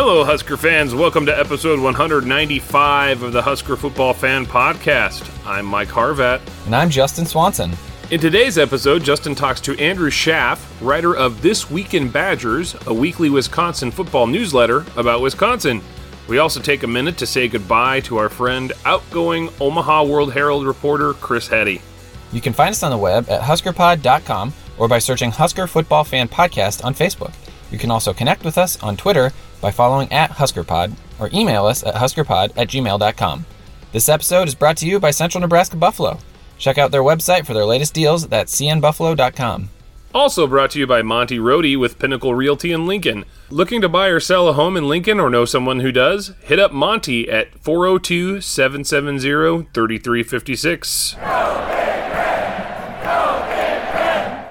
Hello, Husker fans. Welcome to episode 195 of the Husker Football Fan Podcast. I'm Mike Harvat. And I'm Justin Swanson. In today's episode, Justin talks to Andrew Schaaf, writer of This Week in Badgers, a weekly Wisconsin football newsletter about Wisconsin. We also take a minute to say goodbye to our friend, outgoing Omaha World Herald reporter Chris Heady. You can find us on the web at huskerpod.com or by searching Husker Football Fan Podcast on Facebook. You can also connect with us on Twitter by following at HuskerPod or email us at huskerpod at gmail.com. This episode is brought to you by Central Nebraska Buffalo. Check out their website for their latest deals at cnbuffalo.com. Also brought to you by Monty Rohde with Pinnacle Realty in Lincoln. Looking to buy or sell a home in Lincoln or know someone who does? Hit up Monty at 402 770 3356.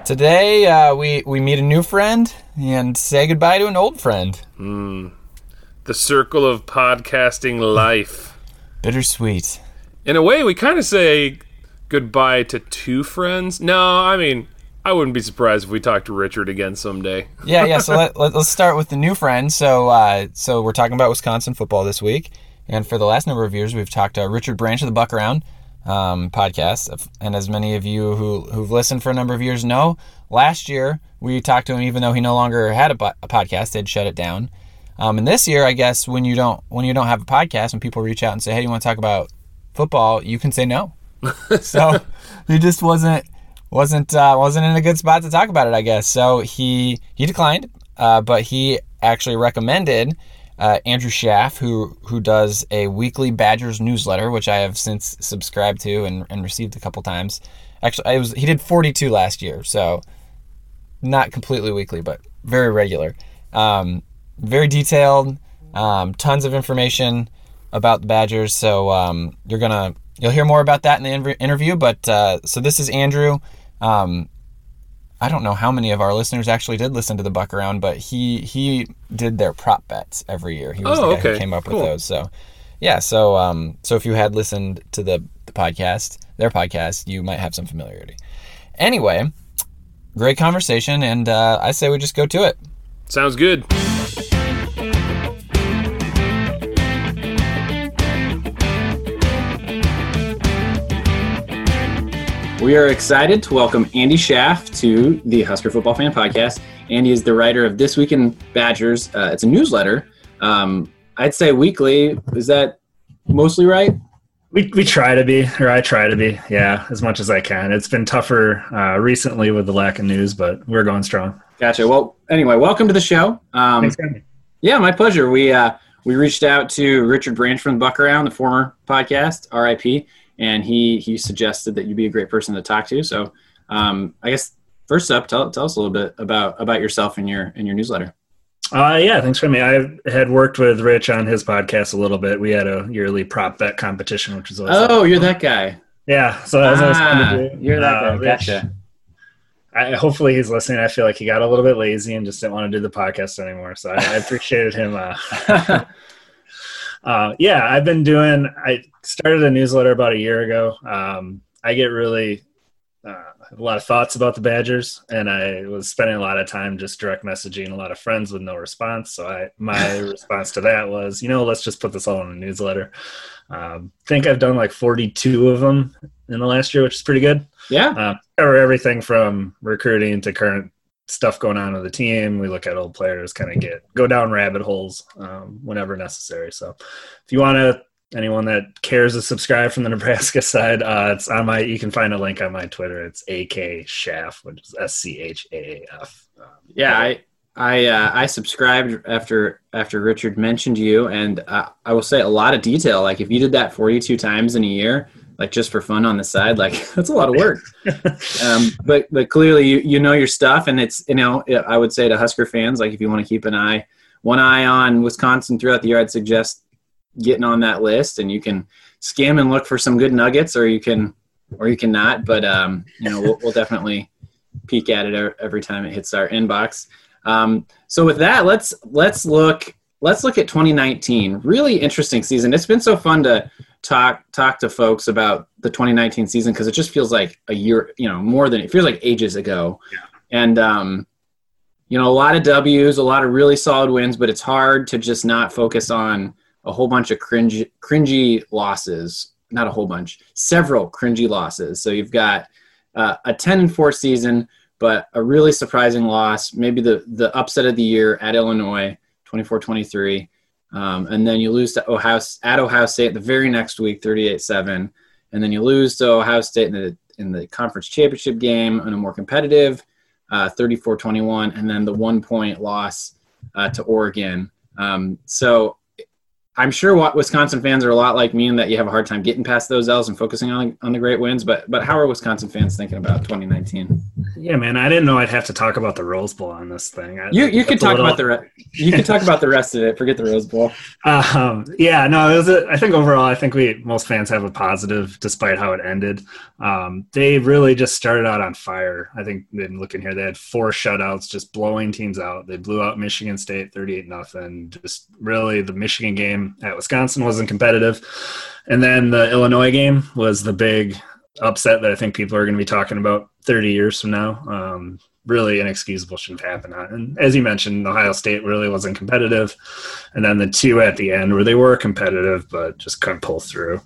Today, uh, we, we meet a new friend and say goodbye to an old friend. The circle of podcasting life. Bittersweet. In a way, we kind of say goodbye to two friends. No, I mean, I wouldn't be surprised if we talked to Richard again someday. yeah, yeah. So let, let, us start with the new friend. So, uh, so we're talking about Wisconsin football this week, and for the last number of years, we've talked to Richard Branch of the Buck Around um, podcast. And as many of you who who've listened for a number of years know, last year we talked to him, even though he no longer had a, po- a podcast, they'd shut it down. Um, and this year, I guess when you don't when you don't have a podcast, when people reach out and say, "Hey, you want to talk about football?" you can say no. so he just wasn't wasn't uh, wasn't in a good spot to talk about it, I guess. So he he declined, uh, but he actually recommended uh, Andrew Schaaf, who who does a weekly Badgers newsletter, which I have since subscribed to and, and received a couple times. Actually, I was he did 42 last year, so not completely weekly, but very regular. Um, very detailed, um, tons of information about the Badgers. So um, you're gonna you'll hear more about that in the interview. But uh, so this is Andrew. Um, I don't know how many of our listeners actually did listen to the Buck Around, but he he did their prop bets every year. He was Oh, the guy okay. who came up Cool. with those. So yeah, so um, so if you had listened to the, the podcast, their podcast, you might have some familiarity. Anyway, great conversation, and uh, I say we just go to it. Sounds good. We are excited to welcome Andy Schaaf to the Husker Football Fan Podcast. Andy is the writer of This Week in Badgers. Uh, it's a newsletter. Um, I'd say weekly. Is that mostly right? We, we try to be, or I try to be, yeah, as much as I can. It's been tougher uh, recently with the lack of news, but we're going strong. Gotcha. Well, anyway, welcome to the show. Um, Thanks, Andy. yeah, my pleasure. We uh, we reached out to Richard Branch from Buck Around, the former podcast, RIP, and he he suggested that you'd be a great person to talk to. So, um, I guess first up, tell, tell us a little bit about about yourself and your and your newsletter. Uh, yeah, thanks for me. I had worked with Rich on his podcast a little bit. We had a yearly prop bet competition, which was always Oh, you're that guy. yeah. So that was fun Ah, to do. you're that Uh, guy. Rich, Gotcha. I, hopefully he's listening. I feel like he got a little bit lazy and just didn't want to do the podcast anymore. So I, I appreciated him. Uh, uh, yeah, I've been doing. I started a newsletter about a year ago. Um, I get really uh, a lot of thoughts about the Badgers, and I was spending a lot of time just direct messaging a lot of friends with no response. So I, my response to that was, you know, let's just put this all in a newsletter. Um, think I've done like 42 of them in the last year, which is pretty good yeah. uh, cover everything from recruiting to current stuff going on with the team. We look at old players, kind of get go down rabbit holes um, whenever necessary. So, if you want to, anyone that cares to subscribe from the Nebraska side, uh, it's on my. You can find a link on my Twitter. It's AK Schaaf, which is S C H A A F. Um, Yeah, I I uh, I subscribed after after Richard mentioned you, and uh, I will say a lot of detail. Like if you did that 42 times in a year, like just for fun on the side, like that's a lot of work. um, but but clearly you you know your stuff, and it's you know I would say to Husker fans, like if you want to keep an eye one eye on Wisconsin throughout the year, I'd suggest getting on that list, and you can skim and look for some good nuggets, or you can or you can not. But um, you know we'll, we'll definitely peek at it every time it hits our inbox. Um, so with that, let's let's look let's look at 2019. Really interesting season. It's been so fun to talk talk to folks about the 2019 season because it just feels like a year, you know, more than it feels like ages ago. Yeah. And um, you know, a lot of W's, a lot of really solid wins, but it's hard to just not focus on a whole bunch of cringy cringy losses. Not a whole bunch, several cringy losses. So you've got uh, a 10 and 4 season, but a really surprising loss, maybe the the upset of the year at Illinois 24-23. Um, and then you lose to Ohio at Ohio State the very next week, 38-7. And then you lose to Ohio State in the in the conference championship game in a more competitive, uh, 34-21, and then the one point loss uh, to Oregon. Um, so I'm sure Wisconsin fans are a lot like me in that you have a hard time getting past those L's and focusing on on the great wins. But but how are Wisconsin fans thinking about 2019? Yeah, man, I didn't know I'd have to talk about the Rose Bowl on this thing. I, you you could talk little... about the re- you can talk about the rest of it. Forget the Rose Bowl. Um, yeah, no, it was. A, I think overall, I think we most fans have a positive, despite how it ended. Um, they really just started out on fire. I think then looking here, they had four shutouts, just blowing teams out. They blew out Michigan State 38 nothing. Just really the Michigan game at Wisconsin wasn't competitive. And then the Illinois game was the big upset that I think people are going to be talking about 30 years from now. Um, really inexcusable shouldn't happen. And as you mentioned, Ohio State really wasn't competitive. And then the two at the end where they were competitive, but just couldn't pull through.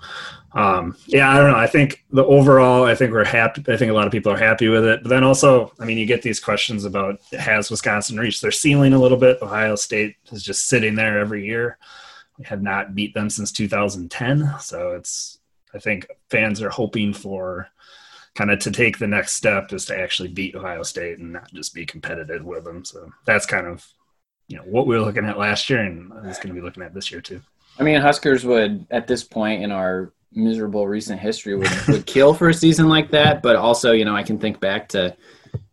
Um, yeah, I don't know. I think the overall, I think we're happy. I think a lot of people are happy with it. But then also, I mean, you get these questions about has Wisconsin reached their ceiling a little bit? Ohio State is just sitting there every year. Have not beat them since 2010. So it's, I think fans are hoping for kind of to take the next step is to actually beat Ohio State and not just be competitive with them. So that's kind of, you know, what we were looking at last year and is going to be looking at this year too. I mean, Huskers would, at this point in our miserable recent history, would, would kill for a season like that. But also, you know, I can think back to,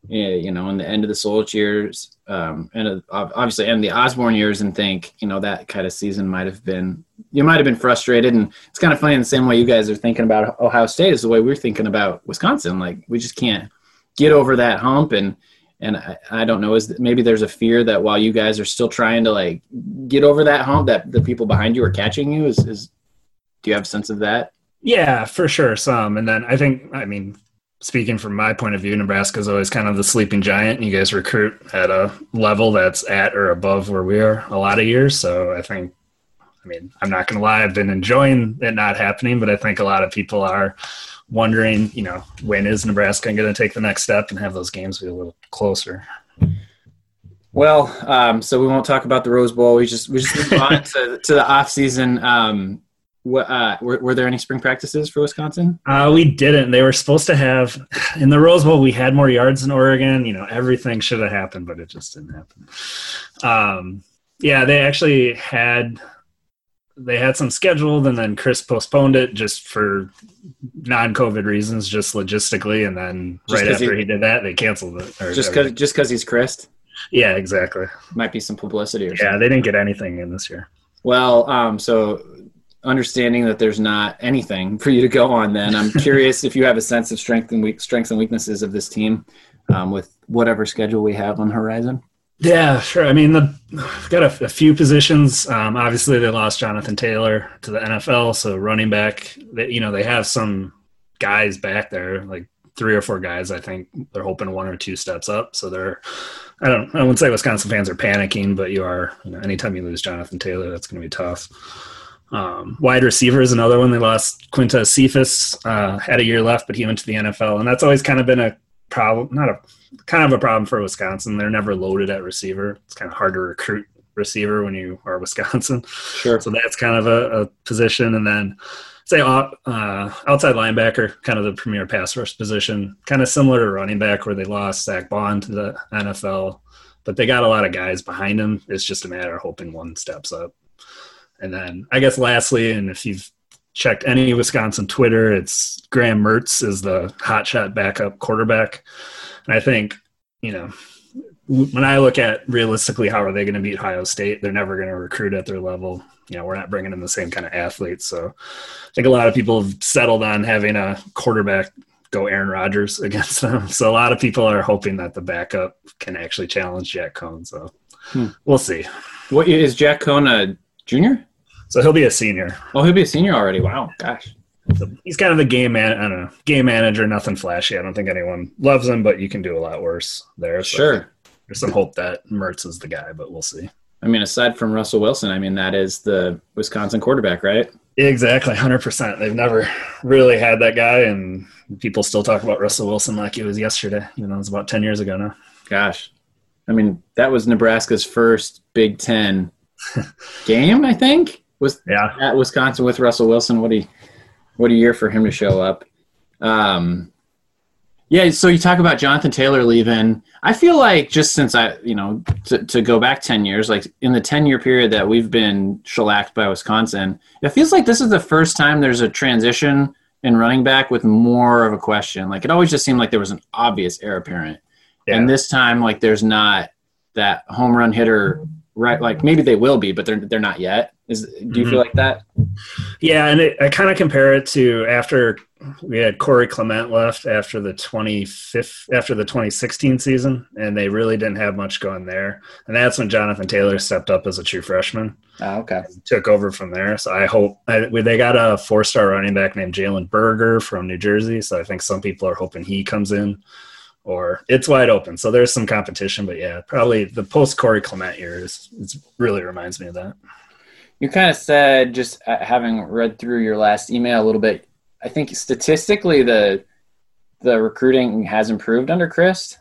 eh, you know, in the end of the Solich years, um, and obviously and the Osborne years, and think you know that kind of season might have been you might have been frustrated, and it's kind of funny in the same way you guys are thinking about Ohio State is the way we're thinking about Wisconsin. Like we just can't get over that hump, and and I, I don't know is maybe there's a fear that while you guys are still trying to like get over that hump, that the people behind you are catching you. Is, is do you have a sense of that? Yeah, for sure, some. And then I think, I mean, speaking from my point of view, Nebraska is always kind of the sleeping giant. You guys recruit at a level that's at or above where we are a lot of years. So I think, I mean, I'm not going to lie, I've been enjoying it not happening, but I think a lot of people are wondering, you know, when is Nebraska going to take the next step and have those games be a little closer? Well, um, so we won't talk about the Rose Bowl. We just we just move on to, to the off season. Um, what, uh, were, were there any spring practices for Wisconsin? Uh, we didn't. They were supposed to have in the Rose Bowl. We had more yards than Oregon. You know, everything should have happened, but it just didn't happen. Um, yeah, they actually had they had some scheduled, and then Chryst postponed it just for non-COVID reasons, just logistically. And then just right after he, he, did that, they canceled it. just because just because he's Chryst. Yeah, exactly. Might be some publicity. or Yeah, something. they didn't get anything in this year. Well, um, so understanding that there's not anything for you to go on then i'm curious if you have a sense of strength and weak strengths and weaknesses of this team um, with whatever schedule we have on the horizon. Yeah sure. I mean the got a, a few positions. Um, obviously they lost jonathan taylor to the nfl so running back they, you know they have some guys back there like three or four guys i think they're hoping one or two steps up. So they're i don't i wouldn't say wisconsin fans are panicking but you are you know anytime you lose jonathan taylor that's going to be tough um, wide receiver is another one. They lost Quintez Cephus, uh, had a year left, but he went to the NFL, and that's always kind of been a problem. Not a kind of a problem for Wisconsin. They're never loaded at receiver. It's kind of hard to recruit receiver when you are Wisconsin. Sure. So that's kind of a, a position, and then say uh, outside linebacker, kind of the premier pass rush position, kind of similar to running back, where they lost Zack Baun to the NFL, but they got a lot of guys behind him. It's just a matter of hoping one steps up. And then I guess lastly, and if you've checked any Wisconsin Twitter, it's Graham Mertz is the hotshot backup quarterback. And I think, you know, when I look at realistically how are they going to beat Ohio State, they're never going to recruit at their level. You know, we're not bringing in the same kind of athletes. So I think a lot of people have settled on having a quarterback go Aaron Rodgers against them. So a lot of people are hoping that the backup can actually challenge Jack Coan. So hmm. we'll see. What is Jack Coan a junior? So he'll be a senior. Oh, he'll be a senior already. Wow, gosh. So he's kind of a game man. I don't know, game manager. Nothing flashy. I don't think anyone loves him, but you can do a lot worse there. So sure. There's some hope that Mertz is the guy, but we'll see. I mean, aside from Russell Wilson, I mean, that is the Wisconsin quarterback, right? Exactly, hundred percent. They've never really had that guy, and people still talk about Russell Wilson like it was yesterday. You know, it was about ten years ago now. Gosh, I mean, that was Nebraska's first Big Ten game. I think was yeah at Wisconsin with Russell Wilson. What a what a year for him to show up. Um, yeah, so you talk about Jonathan Taylor leaving. I feel like just since I, you know, to, to go back 10 years, like in the 10 year period that we've been shellacked by Wisconsin, it feels like this is the first time there's a transition in running back with more of a question. Like it always just seemed like there was an obvious heir apparent. Yeah. And this time, like there's not that home run hitter, right? Like maybe they will be, but they're, they're not yet. Is, do you mm-hmm. feel like that? Yeah. And it, I kind of compare it to after we had Corey Clement left after the 25th after the 2016 season, and they really didn't have much going there. And that's when Jonathan Taylor stepped up as a true freshman. Oh, okay. Took over from there. So I hope I, they got a four-star running back named Jalen Berger from New Jersey. So I think some people are hoping he comes in, or it's wide open. So there's some competition, but yeah, probably the post Corey Clement years. It really reminds me of that. You kind of said just uh, having read through your last email a little bit I think statistically the the recruiting has improved under Chryst.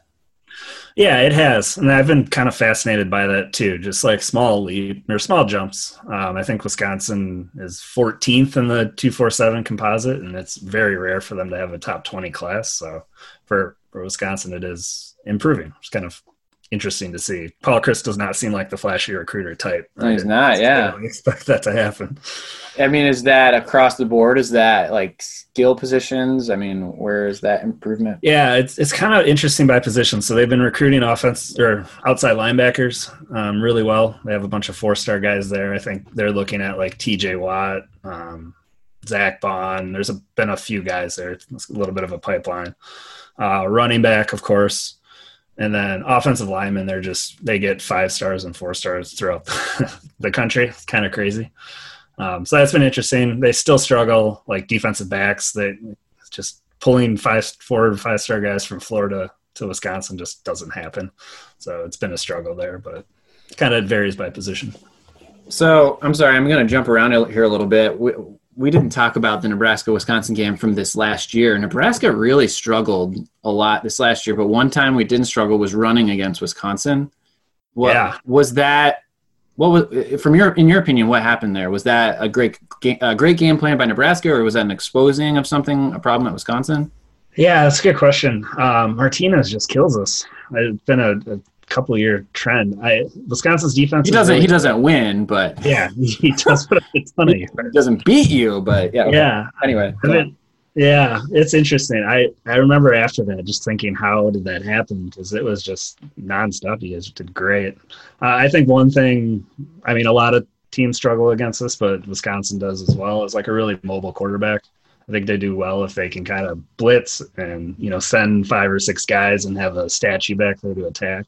Yeah, it has, and I've been kind of fascinated by that too. Just like small leap or small jumps. Um, I think Wisconsin is 14th in the 247 composite, and it's very rare for them to have a top 20 class. So for for Wisconsin, it is improving. It's kind of interesting to see. Paul Chryst does not seem like the flashy recruiter type. Right? No, he's not. Yeah, I expect that to happen. I mean, is that across the board? Is that like skill positions? I mean, where is that improvement? Yeah, it's it's kind of interesting by position. So they've been recruiting offense or outside linebackers um, really well. They have a bunch of four star guys there. I think they're looking at like T.J. Watt. Um, Zack Baun. There's a, been a few guys there. It's a little bit of a pipeline. Uh, running back, of course, and then offensive linemen, they're just they get five stars and four stars throughout the country. It's kind of crazy. Um, so that's been interesting. They still struggle like defensive backs. They just pulling five, four, five star guys from Florida to Wisconsin just doesn't happen. So it's been a struggle there, but kind of varies by position. So I'm sorry, I'm going to jump around here a little bit. We, didn't talk about the Nebraska Wisconsin game from this last year. Nebraska really struggled a lot this last year, but one time we didn't struggle was running against Wisconsin. What, yeah. Was that what was from your in your opinion what happened there? Was that a great a great game plan by Nebraska, or was that an exposing of something a problem at Wisconsin? Yeah, that's a good question. Um, Martinez just kills us. It's been a, a couple year trend. I Wisconsin's defense. He doesn't. Really, he doesn't win, but yeah, he does put up a ton of. He doesn't beat you, but yeah. Okay. Yeah. Anyway. I mean, yeah, it's interesting. I I remember after that just thinking, how did that happen? Because it was just nonstop. You guys did great. Uh, I think one thing. I mean, a lot of teams struggle against this, but Wisconsin does as well. It's like a really mobile quarterback. I think they do well if they can kind of blitz and you know send five or six guys and have a statue back there to attack.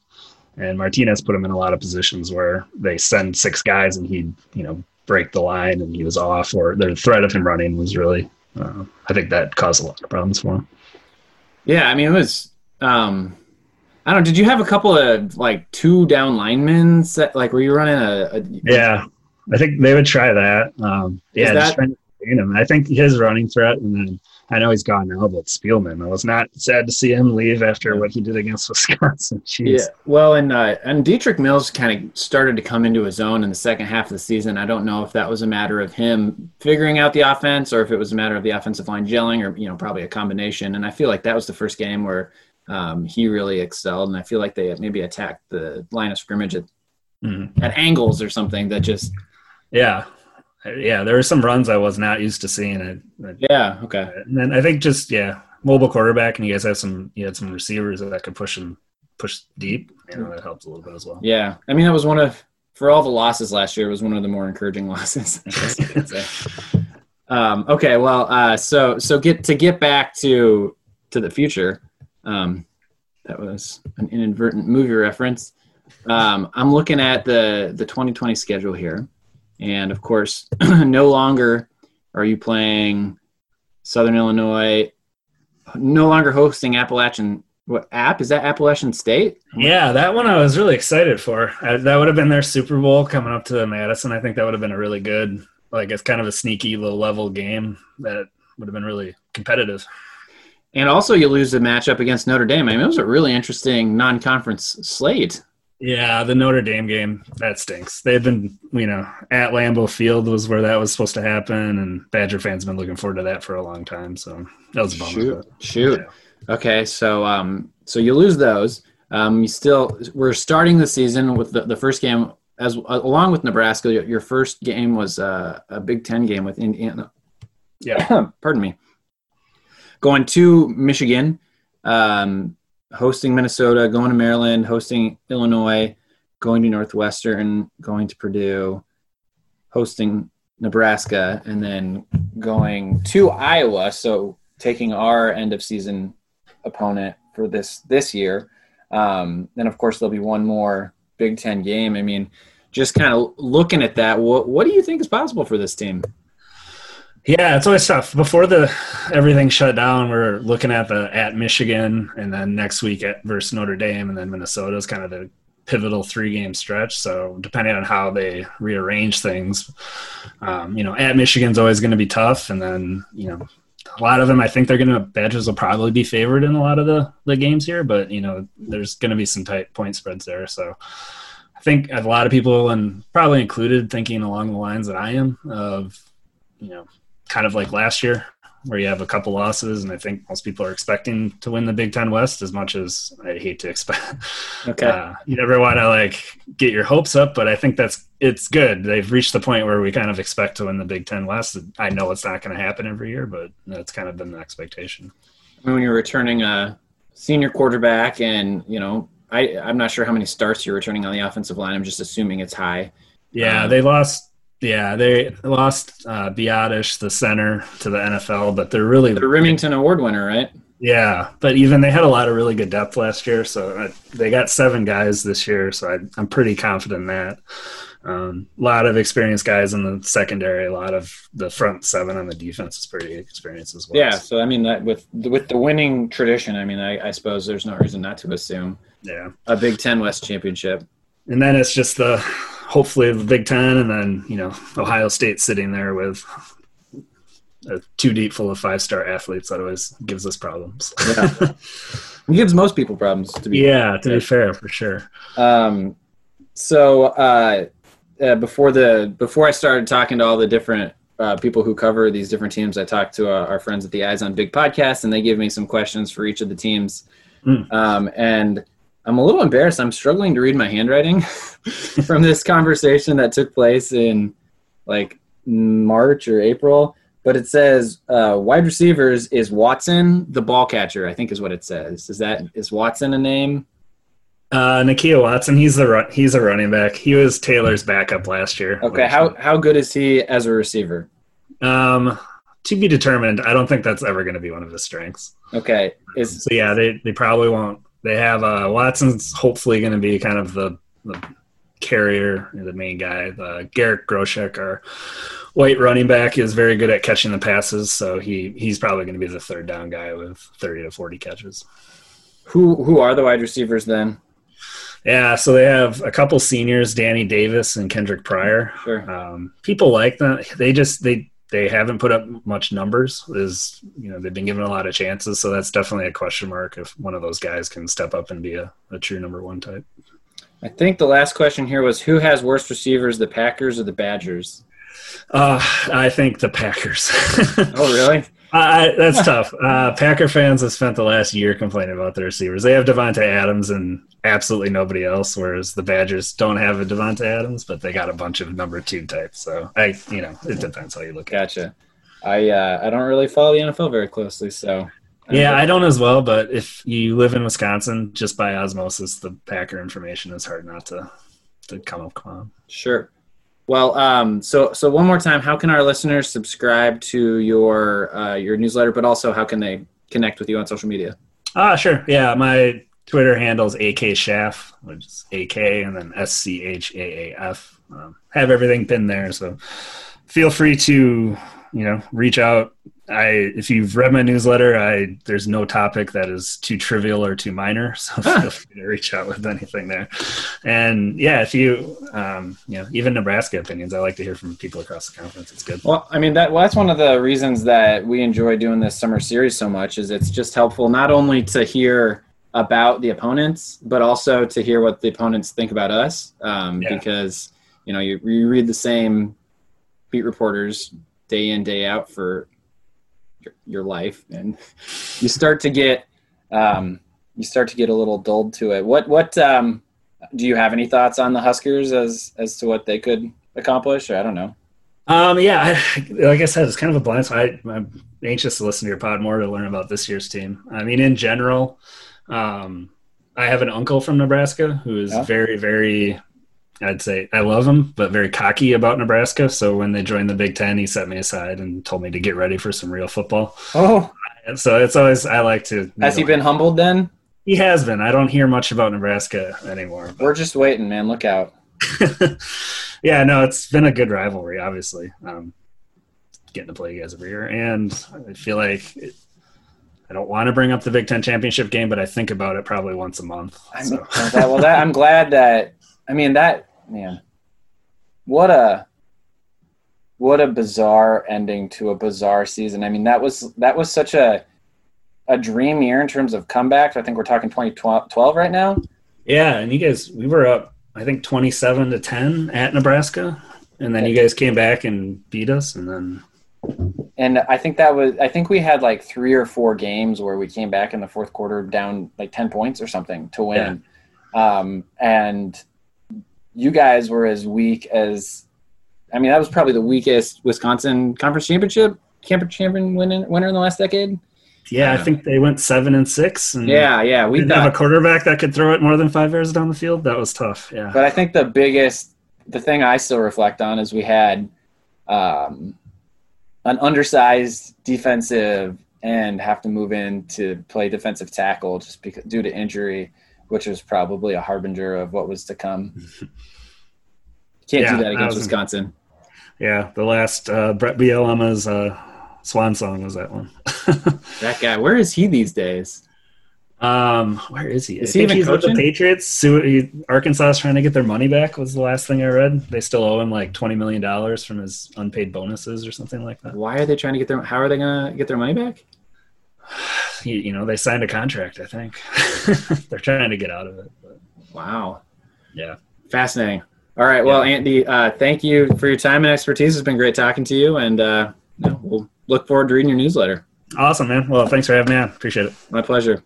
And Martinez put him in a lot of positions where they send six guys and he'd, you know, break the line and he was off, or the threat of him running was really, uh, I think that caused a lot of problems for him. Yeah, I mean, it was, um, I don't know, did you have a couple of like two down linemen? Set, like, were you running a, a Yeah, I think they would try that. Um, yeah, that, just trying to him. I think his running threat and then I know he's gone now, but Spielman, I was not sad to see him leave after what he did against Wisconsin. Jeez. Yeah, well, and uh, and Dedrick Mills kind of started to come into his own in the second half of the season. I don't know if that was a matter of him figuring out the offense or if it was a matter of the offensive line gelling, or you know, probably a combination. And I feel like that was the first game where um, he really excelled, and I feel like they maybe attacked the line of scrimmage at, mm-hmm. at angles or something that just yeah yeah, there were some runs I was not used to seeing. It, yeah, okay. And then I think just yeah, mobile quarterback, and you guys have some you had some receivers that could push and push deep. You know, that helps a little bit as well. Yeah, I mean that was one of for all the losses last year. It was one of the more encouraging losses. I guess you could say. um, okay, well, uh, so so get to get back to to the future. Um, that was an inadvertent movie reference. Um, I'm looking at the the 2020 schedule here, and of course, no longer are you playing Southern Illinois. No longer hosting Appalachian. What app is that? Appalachian State. Yeah, that one I was really excited for. I, that would have been their Super Bowl coming up to Madison. I think that would have been a really good, like it's kind of a sneaky low level game that would have been really competitive. And also, you lose the matchup against Notre Dame. I mean, it was a really interesting non-conference slate. Yeah, the Notre Dame game that stinks. They've been, you know, at Lambeau Field was where that was supposed to happen, and Badger fans have been looking forward to that for a long time. So that was a bummer. Shoot, shoot. Yeah. Okay, so um, so you lose those. Um, you still we're starting the season with the, the first game as along with Nebraska. Your, your first game was uh, a Big Ten game with Indiana. Yeah, pardon me. Going to Michigan. Um, hosting Minnesota, going to Maryland, hosting Illinois, going to Northwestern, going to Purdue, hosting Nebraska, and then going to Iowa. So taking our end of season opponent for this this year. Um, then of course there'll be one more Big Ten game. I mean, just kind of looking at that, what what do you think is possible for this team? Yeah, it's always tough. Before the everything shut down, we're looking at the at Michigan, and then next week at versus Notre Dame, and then Minnesota is kind of the pivotal three game stretch. So depending on how they rearrange things, um, you know, at Michigan's always going to be tough, and then you know, a lot of them I think they're going to Badgers will probably be favored in a lot of the the games here, but you know, there's going to be some tight point spreads there. So. I think a lot of people, and probably included, thinking along the lines that I am of, you know, kind of like last year where you have a couple losses and I think most people are expecting to win the Big Ten West as much as I hate to expect. Okay. Uh, you never want to like get your hopes up, but I think that's it's good. They've reached the point where we kind of expect to win the Big Ten West. I know it's not going to happen every year, but that's kind of been the expectation. I mean, when you're returning a senior quarterback and, you know, I, I'm not sure how many starts you're returning on the offensive line. I'm just assuming it's high. Yeah, um, they lost yeah, they lost uh, Biadasz, the center, to the NFL, but they're really the Remington Award winner, right? Yeah, but even they had a lot of really good depth last year, so I, they got seven guys this year, so I, am pretty confident in that. Um, a lot of experienced guys in the secondary, a lot of the front seven on the defense is pretty experienced as well. Yeah, so I mean, that with with the winning tradition, I mean, I, I suppose there's no reason not to assume. Yeah, a Big Ten West championship. And then it's just the hopefully the Big Ten, and then you know Ohio State sitting there with a two deep full of five star athletes. That always gives us problems. yeah, it gives most people problems. To be yeah, to be fair, for sure. Um, so uh, uh, before the before I started talking to all the different uh, people who cover these different teams, I talked to uh, our friends at the Eyes on Big podcast, and they give me some questions for each of the teams. Mm. Um, and I'm a little embarrassed. I'm struggling to read my handwriting from this conversation that took place in like March or April. But it says uh, wide receivers is Watson the ball catcher. I think is what it says. Is that is Watson a name? Uh, Nakia Watson. He's the run, he's a running back. He was Taylor's backup last year. Okay, how how good is he as a receiver? Um, to be determined. I don't think that's ever going to be one of his strengths. Okay, is so yeah. They they probably won't they have uh, Watson's hopefully going to be kind of the, the carrier, the main guy. The Garrett Groshek, our white running back, is very good at catching the passes, so he he's probably going to be the third down guy with thirty to forty catches. Who who are the wide receivers then? Yeah, so they have a couple seniors, Danny Davis and Kendrick Pryor. Sure. Um, people like them. They just they they haven't put up much numbers. Is you know they've been given a lot of chances, so that's definitely a question mark if one of those guys can step up and be a, a true number one type. I think the last question here was who has worse receivers, the Packers or the Badgers? Uh, I think the Packers. oh, really? I, that's tough. Uh, Packer fans have spent the last year complaining about their receivers. They have Davante Adams and absolutely nobody else, whereas the Badgers don't have a Davante Adams, but they got a bunch of number two types. So I, you know, it depends how you look at. it. Gotcha. I uh, I don't really follow the NFL very closely, so Yeah, I don't as well, but if you live in Wisconsin, just by osmosis, the Packer information is hard not to to come up on. Sure. Well, um, so so one more time, how can our listeners subscribe to your uh, your newsletter, but also how can they connect with you on social media? Ah, sure. Yeah, my Twitter handle is AK Schaaf, which is AK and then S C H A A F. Um, have everything pinned there, so feel free to you know reach out. I if you've read my newsletter, I there's no topic that is too trivial or too minor, so feel free to reach out with anything there. And yeah, if you um, you know even Nebraska opinions, I like to hear from people across the conference. It's good. Well, I mean that well, that's one of the reasons that we enjoy doing this summer series so much is it's just helpful not only to hear about the opponents, but also to hear what the opponents think about us. Um, Yeah. Because you know you, you read the same beat reporters day in day out for your, your life, and you start to get um, you start to get a little dulled to it. What what um, do you have any thoughts on the Huskers as as to what they could accomplish? Or I don't know. Um, yeah, I, like I said, it's kind of a blind spot. I, I'm anxious to listen to your pod more to learn about this year's team. I mean, in general, um, I have an uncle from Nebraska who is Yeah. very, very, I'd say I love him, but very cocky about Nebraska. So when they joined the Big Ten, he set me aside and told me to get ready for some real football. Oh, so it's always I like to. has he been humbled then? He has been. I don't hear much about Nebraska anymore. We're just waiting, man. Look out. yeah, no, it's been a good rivalry, obviously. Um, getting to play you guys every year, and I feel like it, I don't want to bring up the Big Ten championship game, but I think about it probably once a month. I mean, well, well, that, I'm glad that. I mean, that man. What a what a bizarre ending to a bizarre season. I mean, that was that was such a a dream year in terms of comebacks. I think we're talking 2012 right now. Yeah, and you guys, we were up, I think twenty-seven to ten at Nebraska, and then you guys came back and beat us, and then And I think that was I think we had like three or four games where we came back in the fourth quarter down like 10 points or something to win. Um, and you guys were as weak as I mean that was probably the weakest Wisconsin conference championship camper champion winner winner in the last decade. yeah, I think they went seven and six, and Yeah, yeah, we didn't have a quarterback that could throw it more than five yards down the field. That was tough. Yeah, but I think the biggest the thing I still reflect on is we had um, an undersized defensive and have to move in to play defensive tackle just because due to injury, which was probably a harbinger of what was to come. Can't Yeah, do that against Wisconsin. yeah. The last uh, Bret Bielema's uh, swan song was that one. That guy, where is he these days? Um, where is he? Is I he think even he's with coaching? the Patriots. Arkansas trying to get their money back. Was the last thing I read. They still owe him like twenty million dollars from his unpaid bonuses or something like that. Why are they trying to get their? How are they gonna get their money back? He, you know, they signed a contract. I think they're trying to get out of it. But Wow, yeah, fascinating. All right, well, Andy, uh, thank you for your time and expertise. It's been great talking to you, and uh, you know, we'll look forward to reading your newsletter. awesome, man. Well, thanks for having me on. Appreciate it. My pleasure.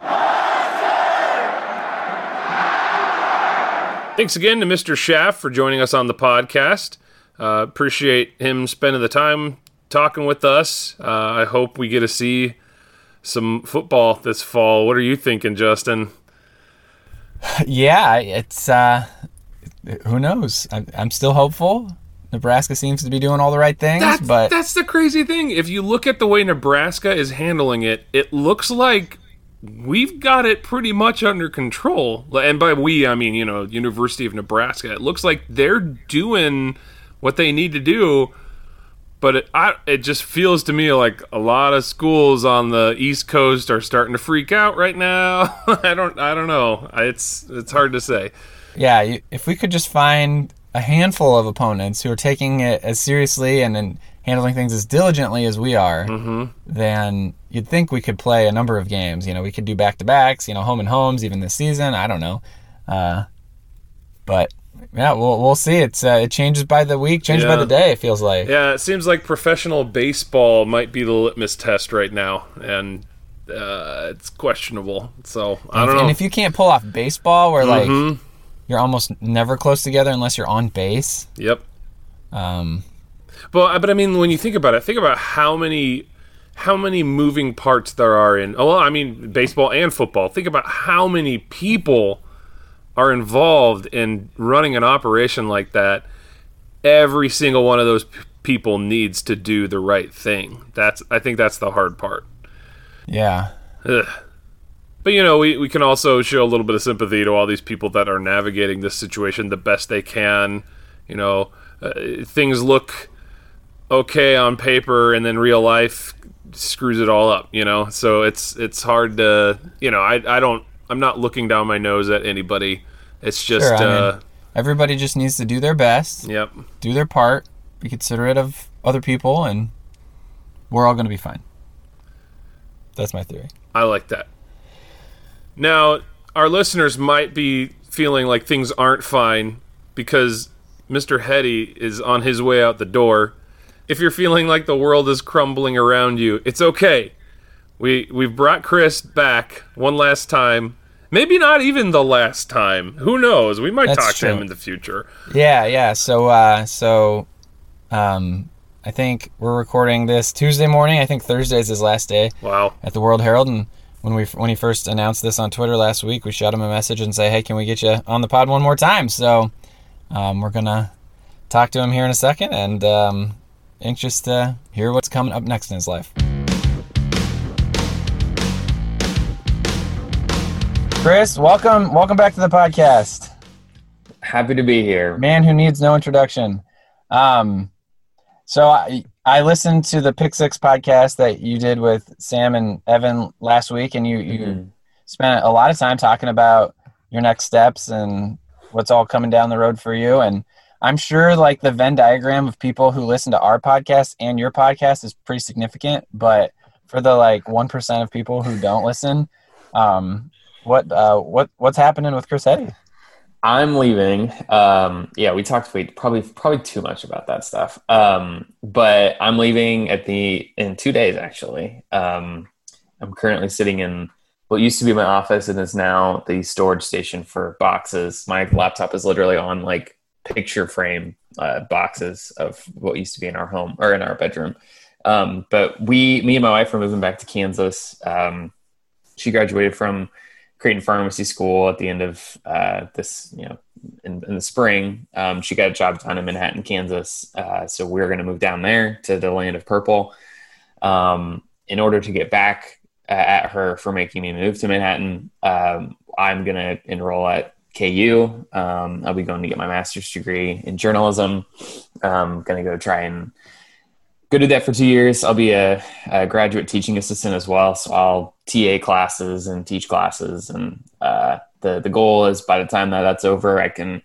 Thanks again to Mr. Schaaf for joining us on the podcast. Uh, appreciate him spending the time talking with us. Uh, I hope we get to see some football this fall. What are you thinking, Justin? yeah, it's uh, who knows? I'm, I'm still hopeful. Nebraska seems to be doing all the right things, That's, but that's the crazy thing. If you look at the way Nebraska is handling it, it looks like we've got it pretty much under control. And by we, I mean, you know, University of Nebraska. It looks like they're doing what they need to do. But it, I, it just feels to me like a lot of schools on the East Coast are starting to freak out right now. I don't, I don't know. It's, it's hard to say. yeah, if we could just find a handful of opponents who are taking it as seriously and then handling things as diligently as we are, then you'd think we could play a number of games. You know, we could do back to backs. You know, home and homes even this season. I don't know, uh, but Yeah, we'll we'll see. It's uh, it changes by the week, changes by the day. It feels like. Yeah, it seems like professional baseball might be the litmus test right now, and uh, it's questionable. So I And don't if- know. And if you can't pull off baseball, where like Mhm. you're almost never close together unless you're on base. Yep. Um, Well, but I mean, when you think about it, think about how many how many moving parts there are in. Oh, well, I mean, baseball and football. Think about how many people are involved in running an operation like that. Every single one of those p- people needs to do the right thing. That's I think that's the hard part. yeah. Ugh. But you know, we, we can also show a little bit of sympathy to all these people that are navigating this situation the best they can. You know, uh, things look okay on paper, and then real life screws it all up. You know, so it's it's hard to you know I I don't I'm not looking down my nose at anybody. It's just Sure, I mean- uh, Everybody just needs to do their best, yep. do their part, be considerate of other people, and we're all going to be fine. That's my theory. I like that. Now, our listeners might be feeling like things aren't fine because Mr. Heady is on his way out the door. If you're feeling like the world is crumbling around you, it's okay. We we've brought Chris back one last time. Maybe not even the last time. Who knows? We might That's talk to him in the future. Yeah, yeah. So, uh, so, um, I think we're recording this Tuesday morning. I think Thursday is his last day Wow. at the World Herald, and when we when he first announced this on Twitter last week, we shot him a message and say, "Hey, can we get you on the pod one more time?" So, um, we're gonna talk to him here in a second, and um, anxious to hear what's coming up next in his life. Chris, welcome, welcome back to the podcast. Happy to be here. Man who needs no introduction. Um, so I, I listened to the Pick Six podcast that you did with Sam and Evan last week, and you, you Mhm. spent a lot of time talking about your next steps and what's all coming down the road for you. And I'm sure like the Venn diagram of people who listen to our podcast and your podcast is pretty significant. But for the like one percent of people who don't listen, um, what uh, what what's happening with Chris? I'm leaving. Um, yeah, we talked probably probably too much about that stuff. Um, but I'm leaving at the in two days actually. Um, I'm currently sitting in what used to be my office and is now the storage station for boxes. My laptop is literally on like picture frame uh, boxes of what used to be in our home or in our bedroom. Um, but we, me and my wife, are moving back to Kansas. Um, she graduated from Creighton Pharmacy School at the end of uh, this, you know, in, in the spring. Um, she got a job down in Manhattan, Kansas. Uh, so we're going to move down there to the land of purple. Um, in order to get back uh, at her for making me move to Manhattan, um, I'm going to enroll at KU. Um, I'll be going to get my master's degree in journalism. I'm going to go try and go do that for two years. I'll be a, a graduate teaching assistant as well. So I'll TA classes and teach classes. And uh, the, the goal is by the time that that's over, I can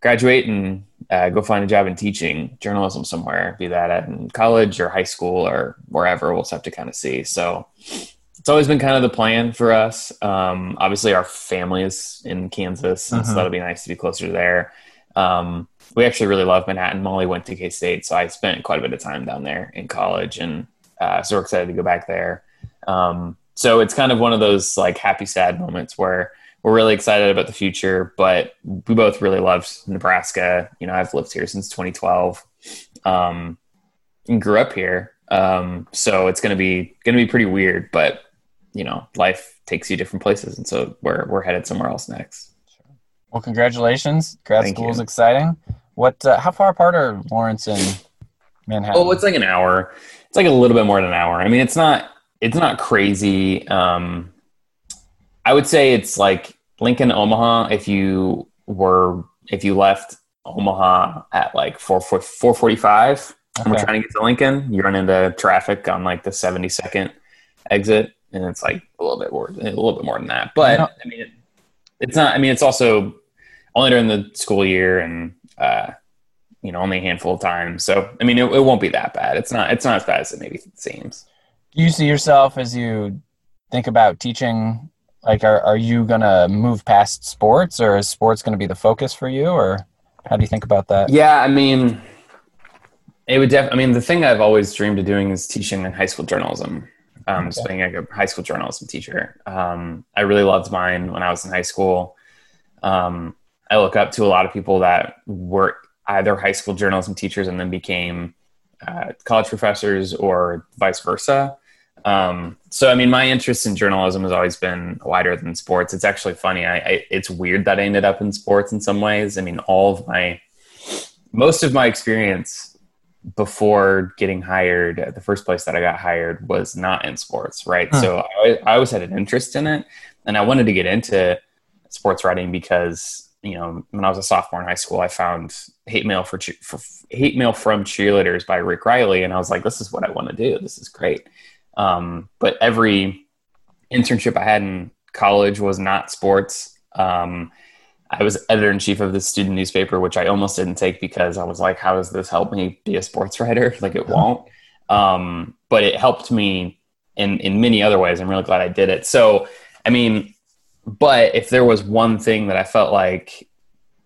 graduate and uh, go find a job in teaching journalism somewhere, be that at in college or high school or wherever. We'll just have to kind of see. So it's always been kind of the plan for us. Um, obviously, our family is in Kansas, and so Mhm. that'll be nice to be closer there. Um, we actually really love Manhattan. Molly went to K State, so I spent quite a bit of time down there in college, and uh, so we're excited to go back there. Um, so it's kind of one of those like happy sad moments where we're really excited about the future, but we both really loved Nebraska. You know, I've lived here since 2012 um, and grew up here. Um, so it's gonna be gonna be pretty weird, but you know, life takes you different places, and so we're we're headed somewhere else next. Well, congratulations. Grad Thank school is exciting. What? Uh, how far apart are Lawrence and Manhattan? Oh, it's like an hour. It's like a little bit more than an hour. I mean, it's not it's not crazy. Um, I would say it's like Lincoln, Omaha. If you were if you left Omaha at like four four forty five, and we're trying to get to Lincoln, you run into traffic on like the seventy second exit, and it's like a little bit more a little bit more than that. But I mean, it, it's not. I mean, it's also only during the school year and. Uh, you know, only a handful of times. So, I mean, it, it won't be that bad. It's not, it's not as bad as it maybe seems. Do you see yourself as you think about teaching like are, are you gonna move past sports or is sports gonna be the focus for you or how do you think about that Yeah, I mean, it would def. I mean, the thing I've always dreamed of doing is teaching in high school journalism. Um, just being like a high school journalism teacher. Um, I really loved mine when I was in high school. Um, I look up to a lot of people that were either high school journalism teachers and then became uh, college professors or vice versa. Um, so, I mean, my interest in journalism has always been wider than sports. It's actually funny. I, I, it's weird that I ended up in sports in some ways. I mean, all of my, most of my experience before getting hired, the first place that I got hired was not in sports, right? Huh. So I, I always had an interest in it, and I wanted to get into sports writing because you know when I was a sophomore in high school, I found hate mail for, for hate mail from cheerleaders by Rick Reilly, and I was like, this is what I want to do. This is great. Um, but every internship I had in college was not sports. Um, I was editor in chief of the student newspaper, which I almost didn't take because I was like, how does this help me be a sports writer? Like it won't. Um, but it helped me in, in many other ways. I'm really glad I did it. So, I mean, but if there was one thing that I felt like,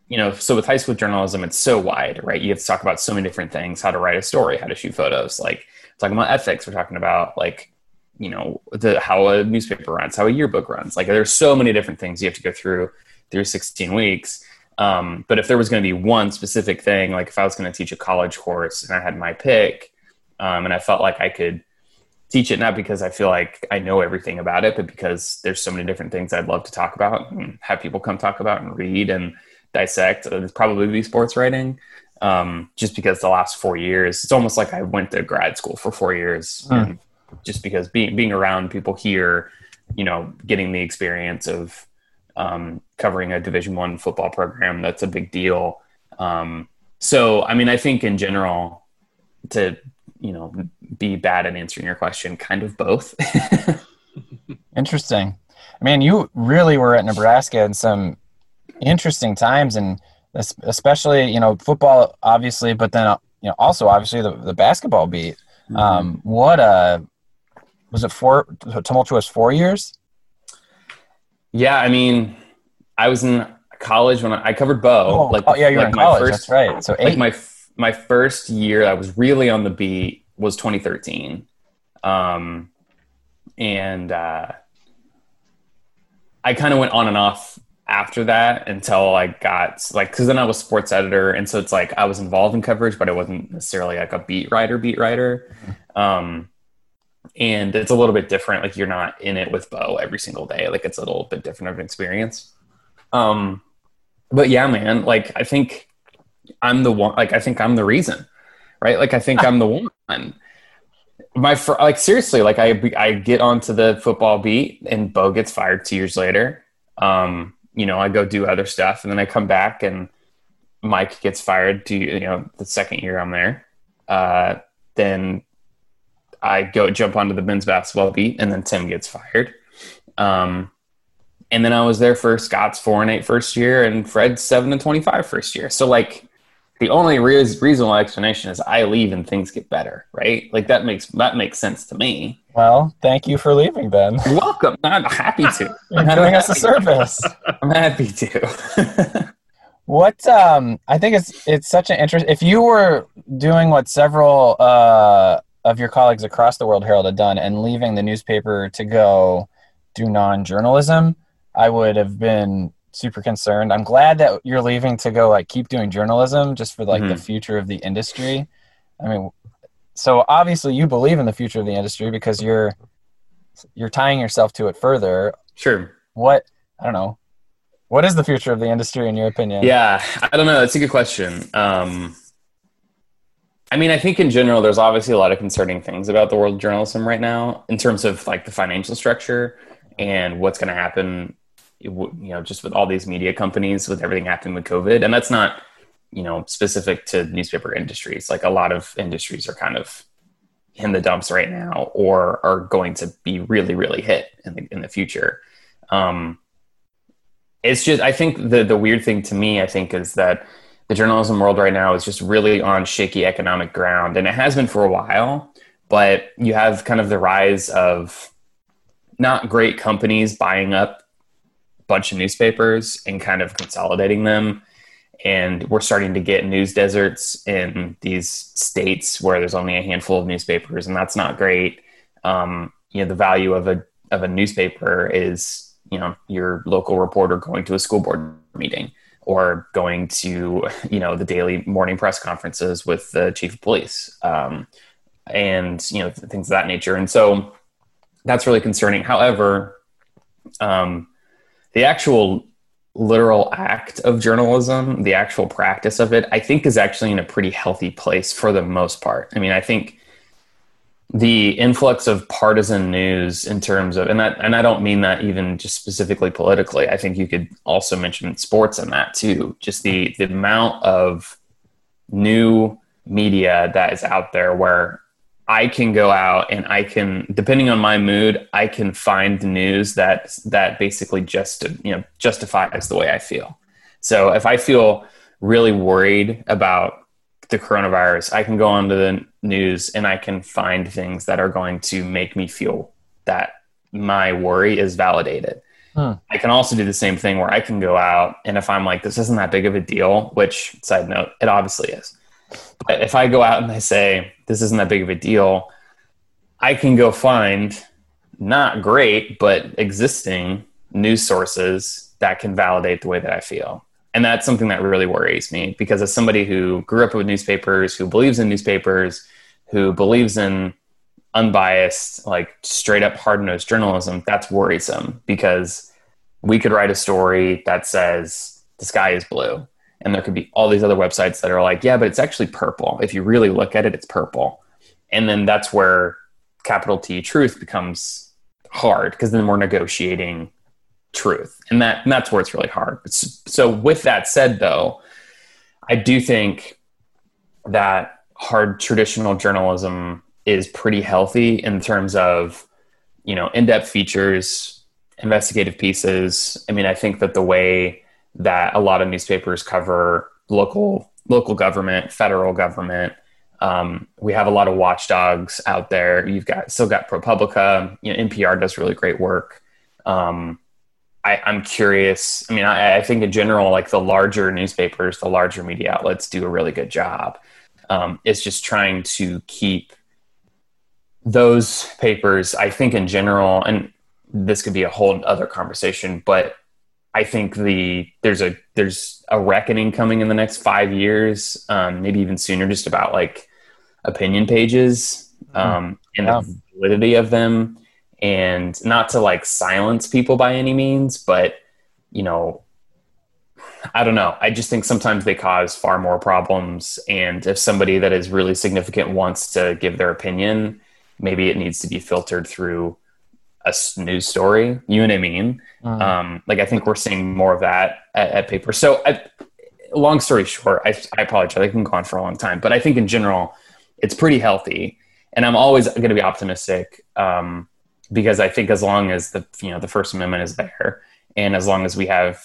you know, so with high school journalism, it's so wide, right? You have to talk about so many different things, how to write a story, how to shoot photos, like talking about ethics. We're talking about like, you know, the, how a newspaper runs, how a yearbook runs. Like there's so many different things you have to go through through 16 weeks. Um, but if there was going to be one specific thing, like if I was going to teach a college course and I had my pick, um, and I felt like I could teach it not because I feel like I know everything about it, but because there's so many different things I'd love to talk about and have people come talk about and read and dissect. It'd probably be sports writing. Um, just because the last four years, it's almost like I went to grad school for four years, Hmm. and just because being being around people here, you know, getting the experience of um, covering a Division One football program, that's a big deal. Um, so, I mean, I think in general, to you know, be bad at answering your question, kind of both. Interesting. I mean, you really were at Nebraska in some interesting times, and especially you know football, obviously, but then uh, you know also obviously the, the basketball beat. Um, what a was it four tumultuous four years? yeah, I mean, I was in college when I, I covered Bo. oh, yeah, you were like in my college. first- That's right. So like eight. my f- my first year I was really on the beat was 2013, um, and uh, I kind of went on and off after that until I got like because then I was sports editor, and so it's like I was involved in coverage, but I wasn't necessarily like a beat writer. Beat writer. Um, and it's a little bit different. Like you're not in it with Bo every single day. Like it's a little bit different of an experience. Um, but yeah, man. Like I think I'm the one. Like I think I'm the reason, right? Like I think I'm the one. My fr- like seriously, like I I get onto the football beat, and Bo gets fired two years later. Um, you know, I go do other stuff, and then I come back, and Mike gets fired. To you know, the second year I'm there. Uh, then I go jump onto the men's basketball beat, and then Tim gets fired. Um, and then I was there for Scott's four and eight first year, and Fred's seven and 25 first year. So like, the only re- reasonable explanation is I leave and things get better, right? Like that makes that makes sense to me. well, thank you for leaving, Ben. You're welcome. I'm happy to. You're doing us a service. I'm happy to. What um I think it's it's such an interest if you were doing what several uh of your colleagues across the World Herald had done and leaving the newspaper to go do non-journalism, I would have been super concerned. I'm glad that you're leaving to go like keep doing journalism just for like the Mhm. future of the industry. I mean so obviously you believe in the future of the industry because you're you're tying yourself to it further. sure. What I don't know. What is the future of the industry in your opinion? Yeah, I don't know. That's a good question. Um, I mean, I think in general, there's obviously a lot of concerning things about the world of journalism right now in terms of like the financial structure and what's going to happen, you know, just with all these media companies, with everything happening with COVID. And that's not, you know, specific to newspaper industries. Like a lot of industries are kind of in the dumps right now or are going to be really, really hit in the, in the future. Um, it's just i think the the weird thing to me i think is that the journalism world right now is just really on shaky economic ground and it has been for a while but you have kind of the rise of not great companies buying up bunch of newspapers and kind of consolidating them. And we're starting to get news deserts in these states where there's only a handful of newspapers, and that's not great. Um, you know, the value of a of a newspaper is you know your local reporter going to a school board meeting or going to you know the daily morning press conferences with the chief of police um, and you know things of that nature and so that's really concerning however um, the actual literal act of journalism the actual practice of it i think is actually in a pretty healthy place for the most part i mean i think the influx of partisan news in terms of and that and I don't mean that even just specifically politically. I think you could also mention sports in that too. Just the the amount of new media that is out there where I can go out and I can depending on my mood, I can find the news that that basically just you know justifies the way I feel. So if I feel really worried about the coronavirus, I can go onto the news and I can find things that are going to make me feel that my worry is validated. Hmm. I can also do the same thing where I can go out and if I'm like, this isn't that big of a deal, which side note, it obviously is. But if I go out and I say, this isn't that big of a deal, I can go find not great, but existing news sources that can validate the way that I feel. And that's something that really worries me because as somebody who grew up with newspapers who believes in newspapers who believes in unbiased like straight up hard-nosed journalism that's worrisome because we could write a story that says the sky is blue and there could be all these other websites that are like yeah but it's actually purple. If you really look at it it's purple. And then that's where capital t truth becomes hard because then we're negotiating truth. And that and that's where it's really hard. So with that said though i do think that hard traditional journalism is pretty healthy in terms of you know in-depth features investigative pieces. I mean i think that the way that a lot of newspapers cover local local government federal government um, we have a lot of watchdogs out there you've got still got propublica you know npr does really great work um, I, am curious. I mean, I, I, think in general, like the larger newspapers, the larger media outlets do a really good job. Um, it's just trying to keep those papers, I think in general, and this could be a whole other conversation, but I think the there's a there's a reckoning coming in the next five years, um, maybe even sooner, just about like opinion pages mm-hmm. um, and yeah. the validity of them and not to like silence people by any means, but you know, I don't know. I just think sometimes they cause far more problems. And if somebody that is really significant wants to give their opinion, maybe it needs to be filtered through a news story. You know what I mean? Mm. Um, like I think we're seeing more of that at, at paper. So, I, long story short, I, I apologize. I can go on for a long time, but I think in general, it's pretty healthy. And I'm always going to be optimistic. Um, because I think as long as the you know the First Amendment is there, and as long as we have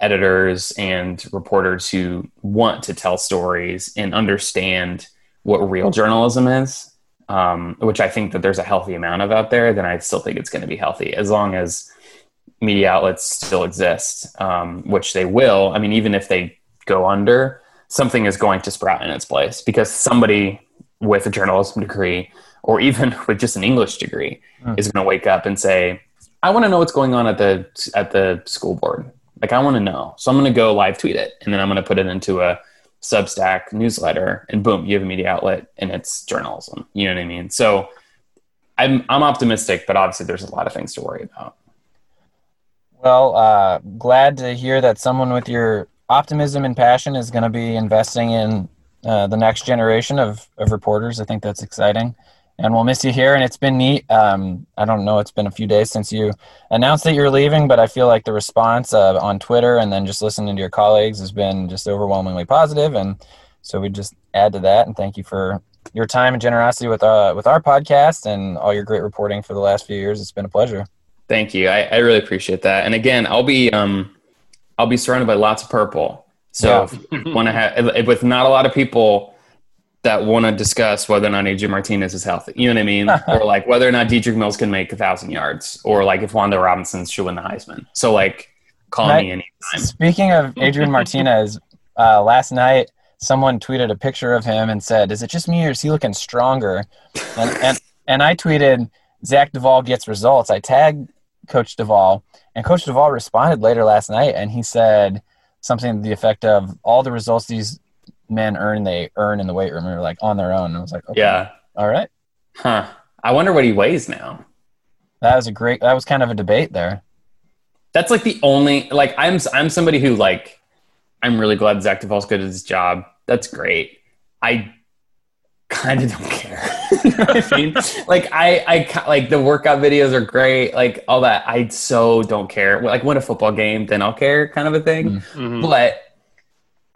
editors and reporters who want to tell stories and understand what real journalism is, um, which I think that there's a healthy amount of out there, then I still think it's going to be healthy as long as media outlets still exist, um, which they will. I mean, even if they go under, something is going to sprout in its place because somebody with a journalism degree or even with just an English degree, mm. is going to wake up and say, "I want to know what's going on at the at the school board. Like, I want to know. So I'm going to go live tweet it, and then I'm going to put it into a Substack newsletter, and boom, you have a media outlet, and it's journalism. You know what I mean? So I'm I'm optimistic, but obviously there's a lot of things to worry about. Well, uh, glad to hear that someone with your optimism and passion is going to be investing in uh, the next generation of, of reporters. I think that's exciting and we'll miss you here. And it's been neat. Um, I don't know, it's been a few days since you announced that you're leaving, but I feel like the response uh, on Twitter and then just listening to your colleagues has been just overwhelmingly positive. And so we just add to that. And thank you for your time and generosity with uh, with our podcast and all your great reporting for the last few years. It's been a pleasure. Thank you. I, I really appreciate that. And again, I'll be um, I'll be surrounded by lots of purple. So yeah. want to have with not a lot of people that want to discuss whether or not AJ Martinez is healthy. You know what I mean? or like whether or not Dedrick Mills can make a thousand yards, or like if Wan'Dale Robinson should win the Heisman. So like Call Right. me anytime. Speaking of Adrian Martinez, uh, last night someone tweeted a picture of him and said, "Is it just me or is he looking stronger?" And and, and I tweeted, "Zach Duval gets results." I tagged Coach Duval, and Coach Duval responded later last night, and he said something to the effect of, "All the results these men earn, they earn in the weight room, or like on their own." And I was like, okay, Yeah. all right." Huh. I wonder what he weighs now. That was a great. That was kind of a debate there. That's like the only like I'm I'm somebody who like I'm really glad Zach Duval's good at his job. That's great. I kind of don't care. You know I mean, like I I like the workout videos are great, like all that. I so don't care. Like win a football game, then I'll care, kind of a thing. Mhm. But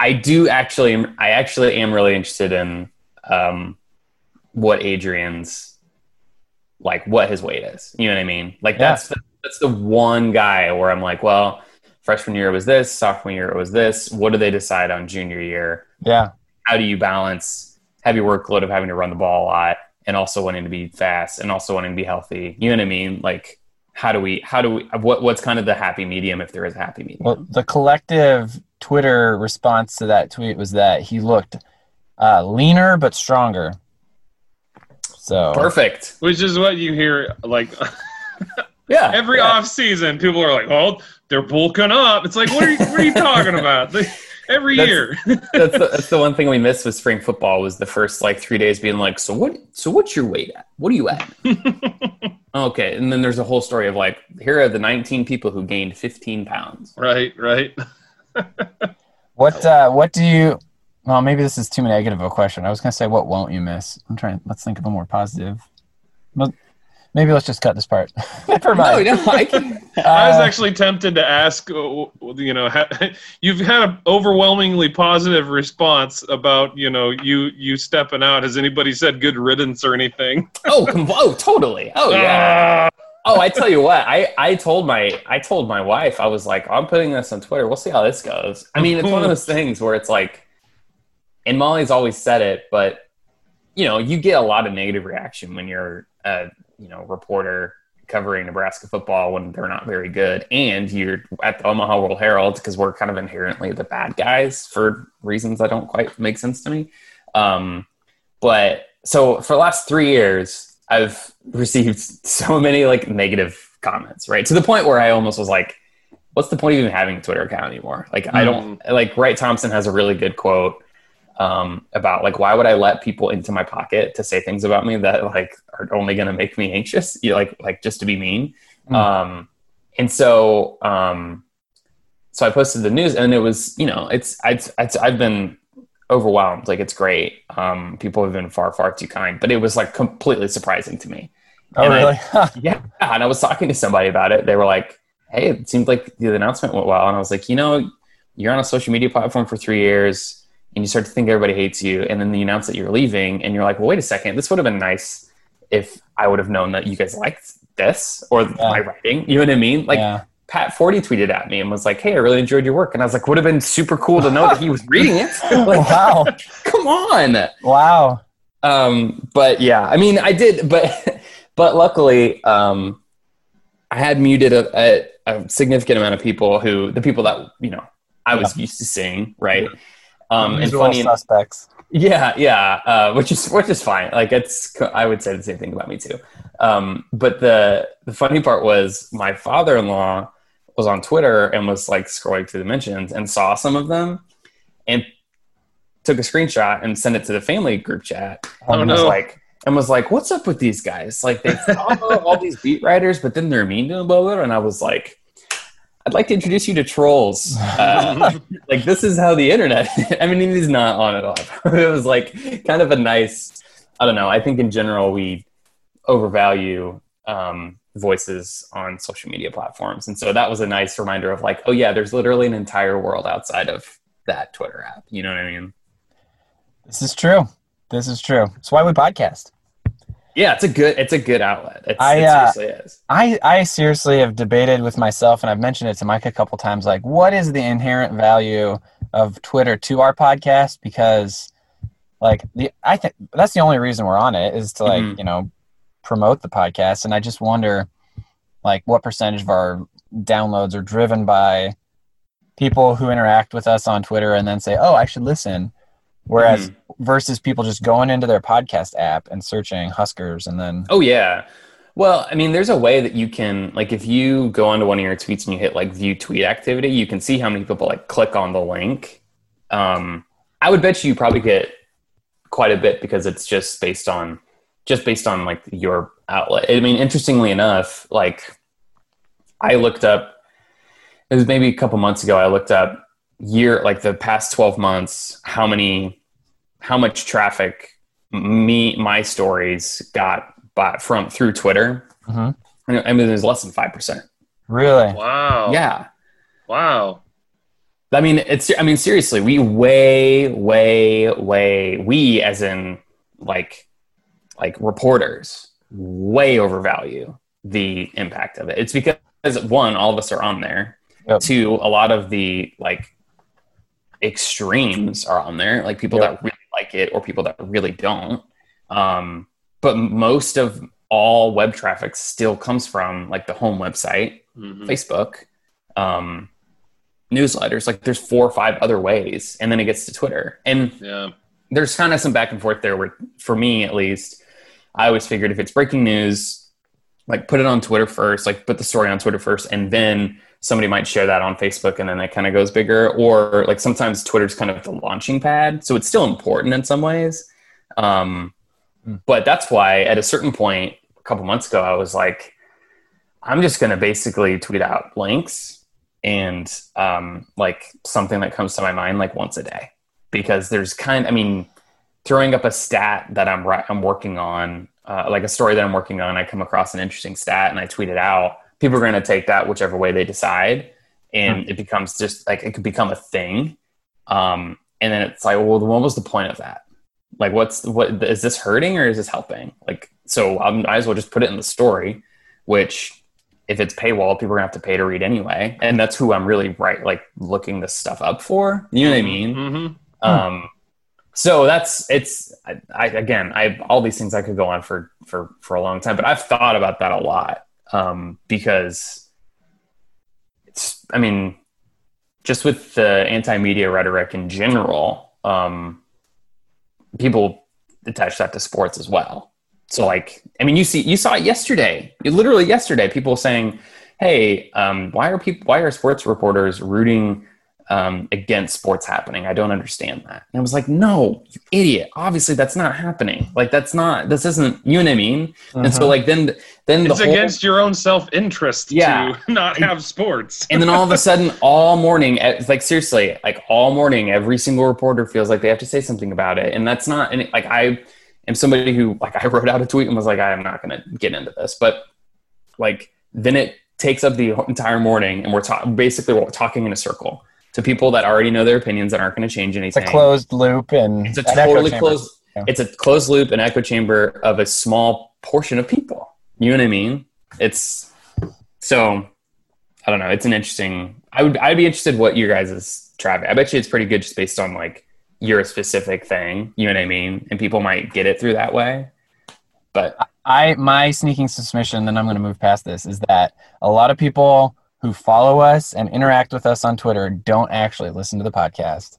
I do actually, I actually am really interested in um, what Adrian's like, what his weight is. You know what I mean? Like Yeah. that's the, that's the one guy where I'm like, well, freshman year it was this, sophomore year it was this. What do they decide on junior year? Yeah, How do you balance heavy workload of having to run the ball a lot and also wanting to be fast and also wanting to be healthy? You know what I mean? Like, how do we? How do we? What What's kind of the happy medium if there is a happy medium? Well, the collective Twitter response to that tweet was that he looked uh, leaner but stronger. So Perfect. Which is what you hear like Yeah. every yeah. off season. People are like, "Oh, they're bulking up." It's like, what are you, what are you talking about? They- every That's- year. that's the, that's the one thing we missed with spring football was the first like three days being like, so what? So what's your weight at? What are you at? okay, and then there's a whole story of like, here are the 19 people who gained 15 pounds. right, right. what uh, what do you? Well, maybe this is too negative of a question. I was gonna say, what won't you miss? I'm trying. Let's think of a more positive. Well, maybe let's just cut this part. Never No, mind. no, I can. I was Uh, actually tempted to ask, uh, you know, ha- you've had an overwhelmingly positive response about, you know, you you stepping out. Has anybody said good riddance or anything? Oh, oh, totally. Oh yeah. Ah, Oh, I tell you what, I, I told my I told my wife I was like I'm putting this on Twitter. We'll see how this goes. I mean, it's one of those things where it's like, and Molly's always said it, but you know, you get a lot of negative reaction when you're a you know reporter covering Nebraska football when they're not very good, and you're at the Omaha World Herald because we're kind of inherently the bad guys for reasons that don't quite make sense to me. Um, but so for the last three years, I've received so many like negative comments, right? To the point where I almost was like, what's the point of even having a Twitter account anymore? Like, I don't like Wright Thompson has a really good quote um, about like, why would I let people into my pocket to say things about me that like are only going to make me anxious? You know, like, like just to be mean. Mm. Um, and so, um, so I posted the news and it was, you know, it's, I've been overwhelmed. Like it's great. Um, people have been far, far too kind, but it was like completely surprising to me. oh, and I- really? Yeah. And I was talking to somebody about it. They were like, Hey, it seemed like the announcement went well. And I was like, you know, you're on a social media platform for three years and you start to think everybody hates you. And then you announce that you're leaving and you're like, well, wait a second. This would have been nice if I would have known that you guys liked this or my writing. You know what I mean? Like yeah. Pat Forde tweeted at me and was like, "Hey, I really enjoyed your work," and I was like, "Would have been super cool to know that he was reading it." like, Wow. come on. Wow. Um, but yeah, I mean, I did, but but luckily, um, I had muted a, a, a significant amount of people who the people that you know I was used to seeing, right? Um, and funny, suspects. Yeah, yeah, uh, which is which is fine. Like it's, I would say the same thing about me too. Um, but the the funny part was my father in law was on Twitter and was like scrolling through the mentions and saw some of them and took a screenshot and sent it to the family group chat Oh, and was like and was like, "What's up with these guys? Like they follow all these beat writers, but then they're mean to them, blah, blah, blah." And I was like, "I'd like to introduce you to trolls. Uh, like this is how the internet. I mean, he's not on it all. It was like kind of a nice. I don't know. I think in general we overvalue um, voices on social media platforms, and so that was a nice reminder of like, oh yeah, there's literally an entire world outside of that Twitter app. You know what I mean? This is true. This is true. That's why we podcast. Yeah, it's a good. It's a good outlet. It's, I, it uh, seriously is. I, I seriously have debated with myself, and I've mentioned it to Mike a couple times. Like, what is the inherent value of Twitter to our podcast? Because, like, the I think that's the only reason we're on it is to like Mhm. you know promote the podcast, and I just wonder, like, what percentage of our downloads are driven by people who interact with us on Twitter and then say, "Oh, I should listen," whereas versus people just going into their podcast app and searching Huskers and then Oh yeah. Well, I mean, there's a way that you can like if you go onto one of your tweets and you hit like view tweet activity, you can see how many people like click on the link. Um, I would bet you, you probably get quite a bit because it's just based on just based on like your outlet. I mean, interestingly enough, like I looked up it was maybe a couple months ago. I looked up year like the past 12 months how many how much traffic me my stories got by, from through Twitter. Mhm. And I mean, it was less than five percent. really Wow. Yeah, Wow. I mean, it's. I mean, seriously, we way, way, way. We, as in, like, like reporters, way overvalue the impact of it. It's because one, all of us are on there. Yep. Two, a lot of the like extremes are on there, like people Yep. that really like it or people that really don't. Um, but most of all web traffic still comes from like the home website Mhm. Facebook, um, newsletters. Like there's four or five other ways, and then it gets to Twitter. And Yeah. there's kind of some back and forth there. Where for me, at least, I always figured if it's breaking news, like put it on Twitter first, like put the story on Twitter first, and then somebody might share that on Facebook, and then it kind of goes bigger. Or like sometimes Twitter's kind of the launching pad, so it's still important in some ways. Um, Hmm. but that's why at a certain point, a couple months ago, I was like, I'm just going to basically tweet out links and um, like something that comes to my mind like once a day because there's kind I mean throwing up a stat that I'm I'm working on uh, like a story that I'm working on I come across an interesting stat and I tweet it out people are going to take that whichever way they decide and it becomes just like it could become a thing um, and then it's like well what was the point of that like what's what is this hurting or is this helping like so I might as well just put it in the story which if it's paywall, people are gonna have to pay to read anyway, and that's who I'm really right like looking this stuff up for. You know what I mean? Mhm. Um, so that's it's. I, I again, I all these things I could go on for for for a long time, but I've thought about that a lot um, because it's. I mean, just with the anti-media rhetoric in general, um, people attach that to sports as well. So like, I mean, you see, you saw it yesterday. Literally yesterday, people saying, "Hey, um, why are people? Why are sports reporters rooting um, against sports happening? I don't understand that." And I was like, "No, you idiot! Obviously, that's not happening. Like, that's not. This isn't. You know what I mean?" And so, like, then, then the It's whole, against your own self-interest Yeah. to not have sports. and then all of a sudden, all morning, like seriously, like all morning, every single reporter feels like they have to say something about it, and that's not. And like I am somebody who, like, I wrote out a tweet and was like, I am not going to get into this, but like then it takes up the entire morning, and we're ta- basically we're talking in a circle to people that already know their opinions that aren't going to change anything. it's a closed loop and It's a an totally chamber. closed. Yeah. It's a closed loop, and echo chamber of a small portion of people. You know what I mean? It's so. I don't know. It's an interesting. I would. I'd be interested what your guys' is traffic. I bet you it's pretty good just based on like your specific thing. You know what I mean? And people might get it through that way. But I my sneaking suspicion, then I'm going to move past this, is that a lot of people who follow us and interact with us on Twitter don't actually listen to the podcast,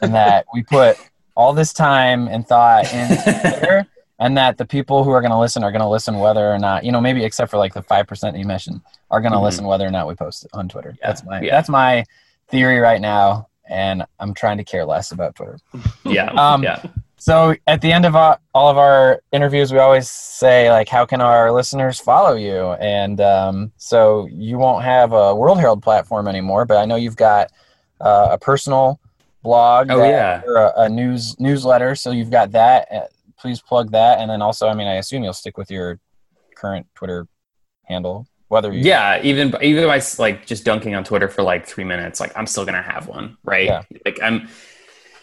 and that we put all this time and thought in Twitter, and that the people who are going to listen are going to listen whether or not you know maybe except for like the five percent you mentioned are going to Mhm. listen whether or not we post it on Twitter. Yeah, That's my yeah. that's my theory right now, and I'm trying to care less about Twitter. yeah, Um, yeah. So at the end of all of our interviews, we always say like, "How can our listeners follow you?" And um, so you won't have a World Herald platform anymore, but I know you've got uh, a personal blog, Oh, yeah. or a, a news newsletter. So you've got that. Uh, Please plug that, and then also, I mean, I assume you'll stick with your current Twitter handle, whether you yeah even even by like just dunking on twitter for like three minutes like i'm still gonna have one right Yeah. like i'm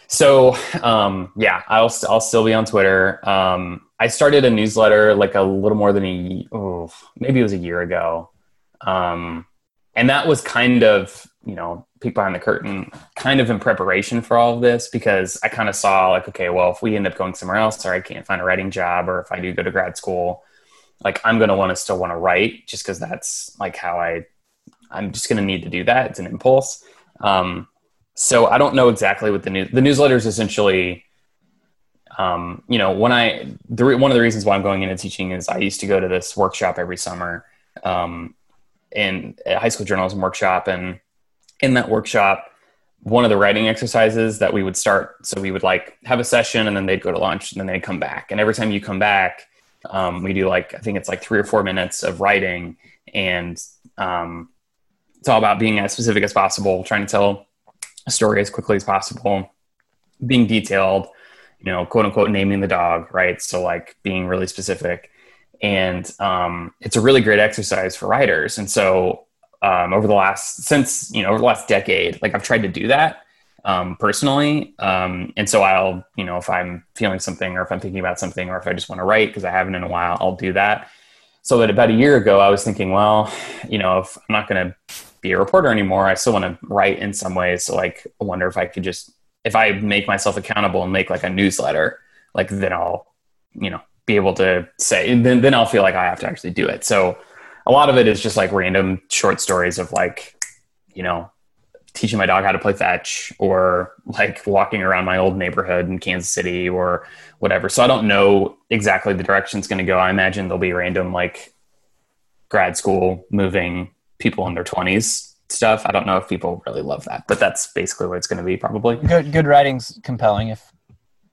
so um yeah i'll i'll still be on twitter. Um i started a newsletter like a little more than a oh maybe it was a year ago. Um and that was kind of you know peek behind the curtain kind of in preparation for all of this because i kind of saw like okay well if we end up going somewhere else or i can't find a writing job or if i do go to grad school like i'm going to want to still want to write just because that's like how i i'm just going to need to do that. It's an impulse. Um, so I don't know exactly what the news the newsletter is essentially. Um, you know, when I the re- one of the reasons why I'm going into teaching is I used to go to this workshop every summer, um, in a high school journalism workshop, and in that workshop, one of the writing exercises that we would start. So we would like have a session, and then they'd go to lunch, and then they'd come back, and every time you come back, um, we do like I think it's like three or four minutes of writing, and um, it's all about being as specific as possible, trying to tell a story as quickly as possible, being detailed, you know, quote unquote, naming the dog, right? So, like being really specific. And um, it's a really great exercise for writers. And so, um, over the last, since, you know, over the last decade, like I've tried to do that um, personally. Um, and so I'll, you know, if I'm feeling something or if I'm thinking about something or if I just want to write because I haven't in a while, I'll do that. So that about a year ago, I was thinking, well, you know, if I'm not going to be a reporter anymore. I still want to write in some ways. So like, I wonder if I could just, if I make myself accountable and make like a newsletter, like then I'll, you know, be able to say, then, then I'll feel like I have to actually do it. So a lot of it is just like random short stories of like, you know, teaching my dog how to play fetch or like walking around my old neighborhood in Kansas City or whatever. So I don't know exactly the direction it's going to go. I imagine there'll be random like grad school moving people in their 20s stuff. I don't know if people really love that, but that's basically what it's going to be probably. Good good writing's compelling if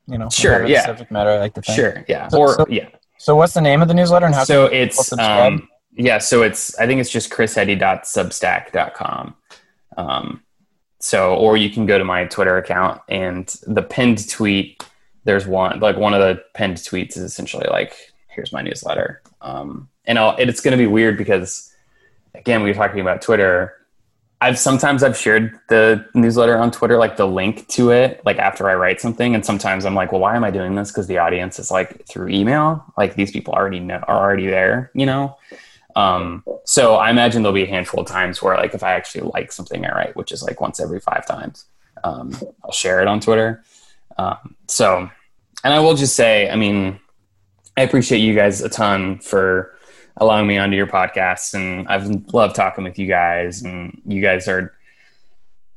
you know. Sure, yeah. Subject matter I like think. Sure, yeah. So- or so- yeah. So what's the name of the newsletter and how so it's um, yeah so it's i think it's just chrisheady.substack.com um, so or you can go to my twitter account and the pinned tweet there's one like one of the pinned tweets is essentially like here's my newsletter um, and I'll, and it's going to be weird because again we were talking about twitter I've sometimes I've shared the newsletter on Twitter, like the link to it, like after I write something, and sometimes I'm like, well, why am I doing this? Because the audience is like through email, like these people already know are already there, you know. Um, so I imagine there'll be a handful of times where, like, if I actually like something I write, which is like once every five times, um, I'll share it on Twitter. Um, so, and I will just say, I mean, I appreciate you guys a ton for allowing me onto your podcast and I've loved talking with you guys and you guys are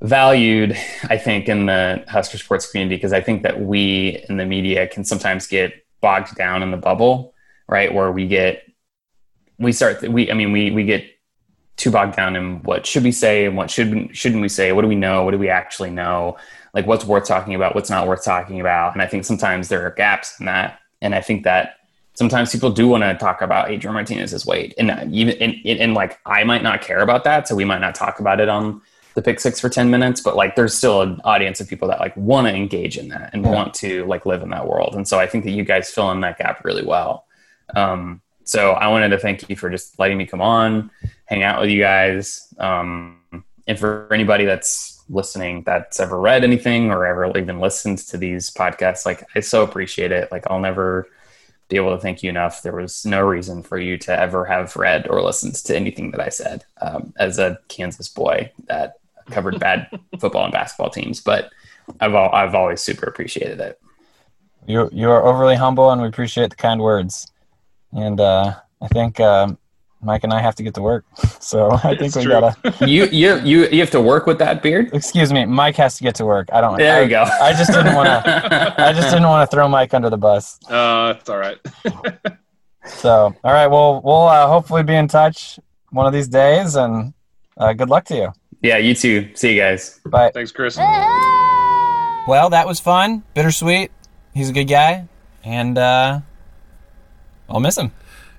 valued I think in the Husker sports community because I think that we in the media can sometimes get bogged down in the bubble right? Where we get we start we I mean we we get too bogged down in what should we say and what should shouldn't we say? What do we know? What do we actually know? Like what's worth talking about? What's not worth talking about? And I think sometimes there are gaps in that. And I think that sometimes people do want to talk about Adrian Martinez's weight, and uh, even and, and, and, like I might not care about that, so we might not talk about it on the pick six for ten minutes. But like, there's still an audience of people that like want to engage in that and Yeah. want to like live in that world, and so I think that you guys fill in that gap really well. Um, so I wanted to thank you for just letting me come on, hang out with you guys, um, and for anybody that's listening that's ever read anything or ever even listened to these podcasts like i so appreciate it like i'll never be able to thank you enough. There was no reason for you to ever have read or listened to anything that I said um, as a Kansas boy that covered bad football and basketball teams. But I've al- I've always super appreciated it. You you are overly humble, and we appreciate the kind words. And uh, I think um, Mike and I have to get to work, so I think It's we true. gotta. You you you you have to work with that beard. Excuse me, Mike has to get to work. I don't. There I, you go. I just didn't want to. I just didn't want to throw Mike under the bus. Uh, it's all right. So, all right. Well, we'll uh, hopefully be in touch one of these days, and uh, good luck to you. Yeah, you too. See you guys. Bye. Thanks, Chris. Well, that was fun. Bittersweet. He's a good guy, and uh, I'll miss him.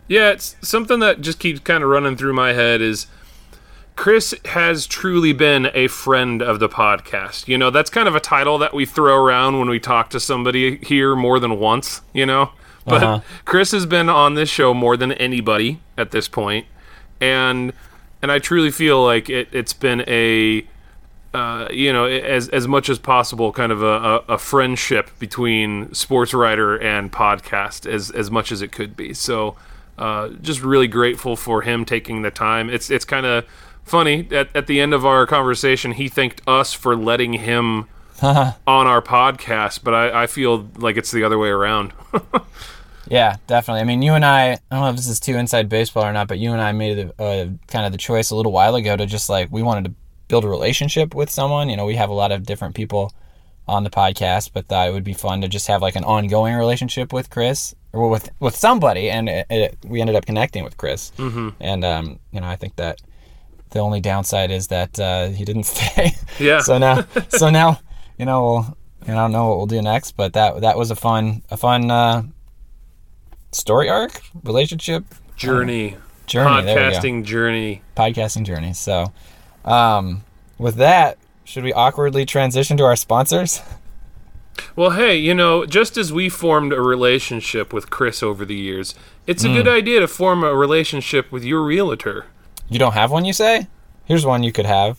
Yeah, it's something that just keeps kind of running through my head is Chris has truly been a friend of the podcast. You know, that's kind of a title that we throw around when we talk to somebody here more than once, you know? But Uh-huh. Chris has been on this show more than anybody at this point, and and I truly feel like it, it's been a uh, you know, as as much as possible, kind of a, a, a friendship between sports writer and podcast, as as much as it could be. So, uh, just really grateful for him taking the time. It's it's kind of funny at at the end of our conversation, he thanked us for letting him on our podcast, but I, I feel like it's the other way around. Yeah, definitely. I mean, you and I, I don't know if this is too inside baseball or not, but you and I made a, uh kind of the choice a little while ago to just like, we wanted to build a relationship with someone. You know, we have a lot of different people on the podcast, but thought it would be fun to just have like an ongoing relationship with Chris or with with somebody, and it, it, we ended up connecting with Chris. Mm-hmm. And um, you know, I think that the only downside is that uh, he didn't stay. Yeah. so now, so now, you know, we'll, I don't know what we'll do next, but that that was a fun a fun uh, story arc, relationship Journey. journey. We go Podcasting journey. podcasting journey. So, um, with that, should we awkwardly transition to our sponsors? Well, hey, you know, just as we formed a relationship with Chris over the years, it's Hmm. a good idea to form a relationship with your realtor. You don't have one, you say? Here's one you could have.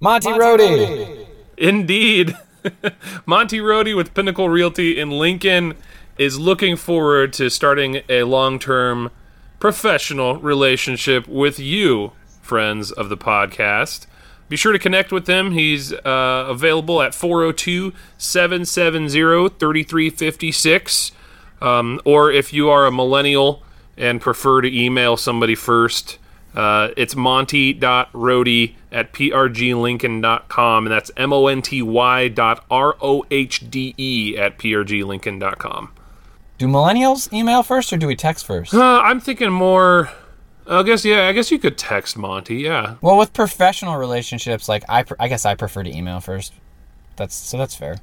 Monty, Rohde. Indeed. Monty Rohde with Pinnacle Realty in Lincoln is looking forward to starting a long term professional relationship with you, friends of the podcast. Be sure to connect with him. He's uh, available at 402 770 3356. Um, or if you are a millennial and prefer to email somebody first, uh, it's monty.rohde at prglincoln.com, and that's M O N T Y dot R O H D E at prglincoln.com. Do millennials email first or do we text first? Uh, I'm thinking more. I guess, yeah, I guess you could text Monty, yeah. Well, with professional relationships, like I, pr- I guess I prefer to email first. That's so that's fair.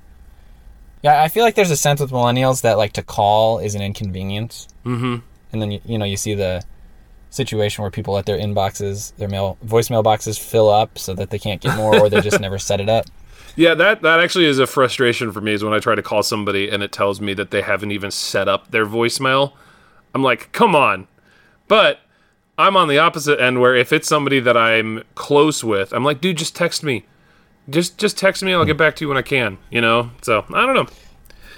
Yeah, I feel like there's a sense with millennials that like to call is an inconvenience. Mm-hmm. And then you, you know you see the situation where people let their inboxes, their mail voicemail boxes fill up so that they can't get more, or they just never set it up. Yeah, that, that actually is a frustration for me is when I try to call somebody and it tells me that they haven't even set up their voicemail. I'm like, come on. But I'm on the opposite end where if it's somebody that I'm close with, I'm like, dude, just text me. Just just text me. I'll get back to you when I can. You know. So I don't know.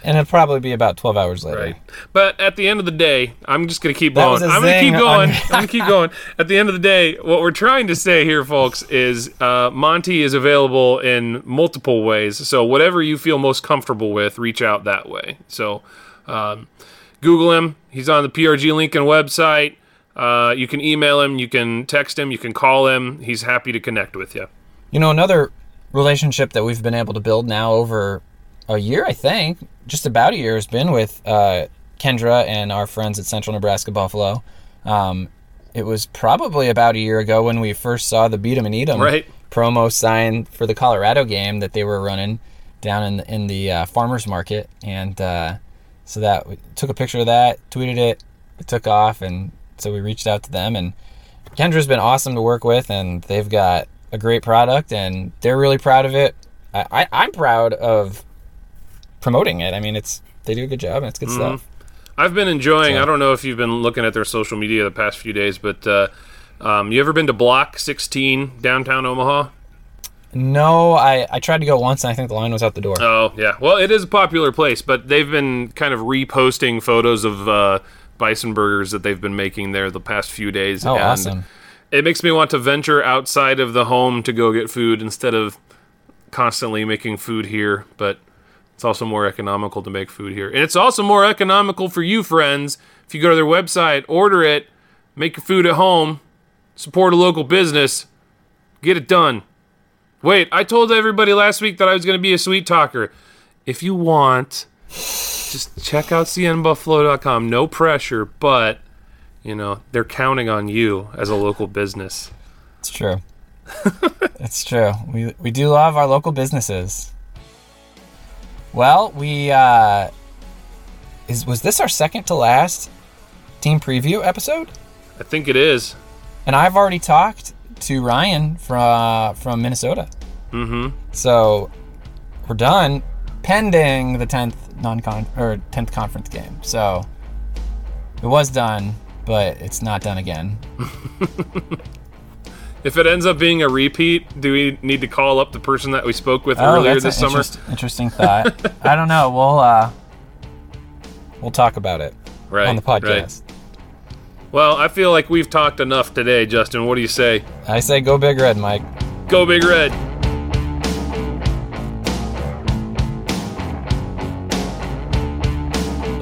And it'll probably be about 12 hours later. Right. But at the end of the day, I'm just gonna keep going. I'm gonna keep going. I'm gonna keep going. At the end of the day, what we're trying to say here, folks, is uh, Monty is available in multiple ways. So whatever you feel most comfortable with, reach out that way. So um, Google him. He's on the PRG Lincoln website. Uh, you can email him. You can text him. You can call him. He's happy to connect with you. You know, another relationship that we've been able to build now over a year, I think, just about a year, has been with uh, Kendra and our friends at Central Nebraska Buffalo. Um, it was probably about a year ago when we first saw the Beat 'em and Eat 'em Right. promo sign for the Colorado game that they were running down in in the uh, farmers market, and uh, so that we took a picture of that, tweeted it, it took off, and so we reached out to them. And Kendra's been awesome to work with, and they've got a great product, and they're really proud of it. I, I, I'm proud of promoting it. I mean, it's they do a good job, and it's good stuff. I've been enjoying. So- I don't know if you've been looking at their social media the past few days, but uh, um, you ever been to Block 16 downtown Omaha? No, I, I tried to go once, and I think the line was out the door. Oh yeah, well it is a popular place, but they've been kind of reposting photos of uh, bison burgers that they've been making there the past few days. oh, and awesome! It makes me want to venture outside of the home to go get food instead of constantly making food here. But it's also more economical to make food here, and it's also more economical for you friends if you go to their website, order it, make your food at home, support a local business, get it done. Wait, I told everybody last week that I was going to be a sweet talker. If you want, just check out cnbuffalo.com. No pressure, but you know they're counting on you as a local business. It's true. it's true. We we do love our local businesses. Well, we uh, is was this our second to last team preview episode? I think it is. And I've already talked to Ryan from from Minnesota. Mm-hmm. So we're done, pending the tenth non-con or tenth conference game. So it was done, but it's not done again. If it ends up being a repeat, do we need to call up the person that we spoke with Oh, earlier this summer? interest- interesting thought. I don't know. We'll uh, we'll talk about it Right on the right. podcast. Well, I feel like we've talked enough today, Justin. What do you say? I say go big red, Mike. Go Big Red.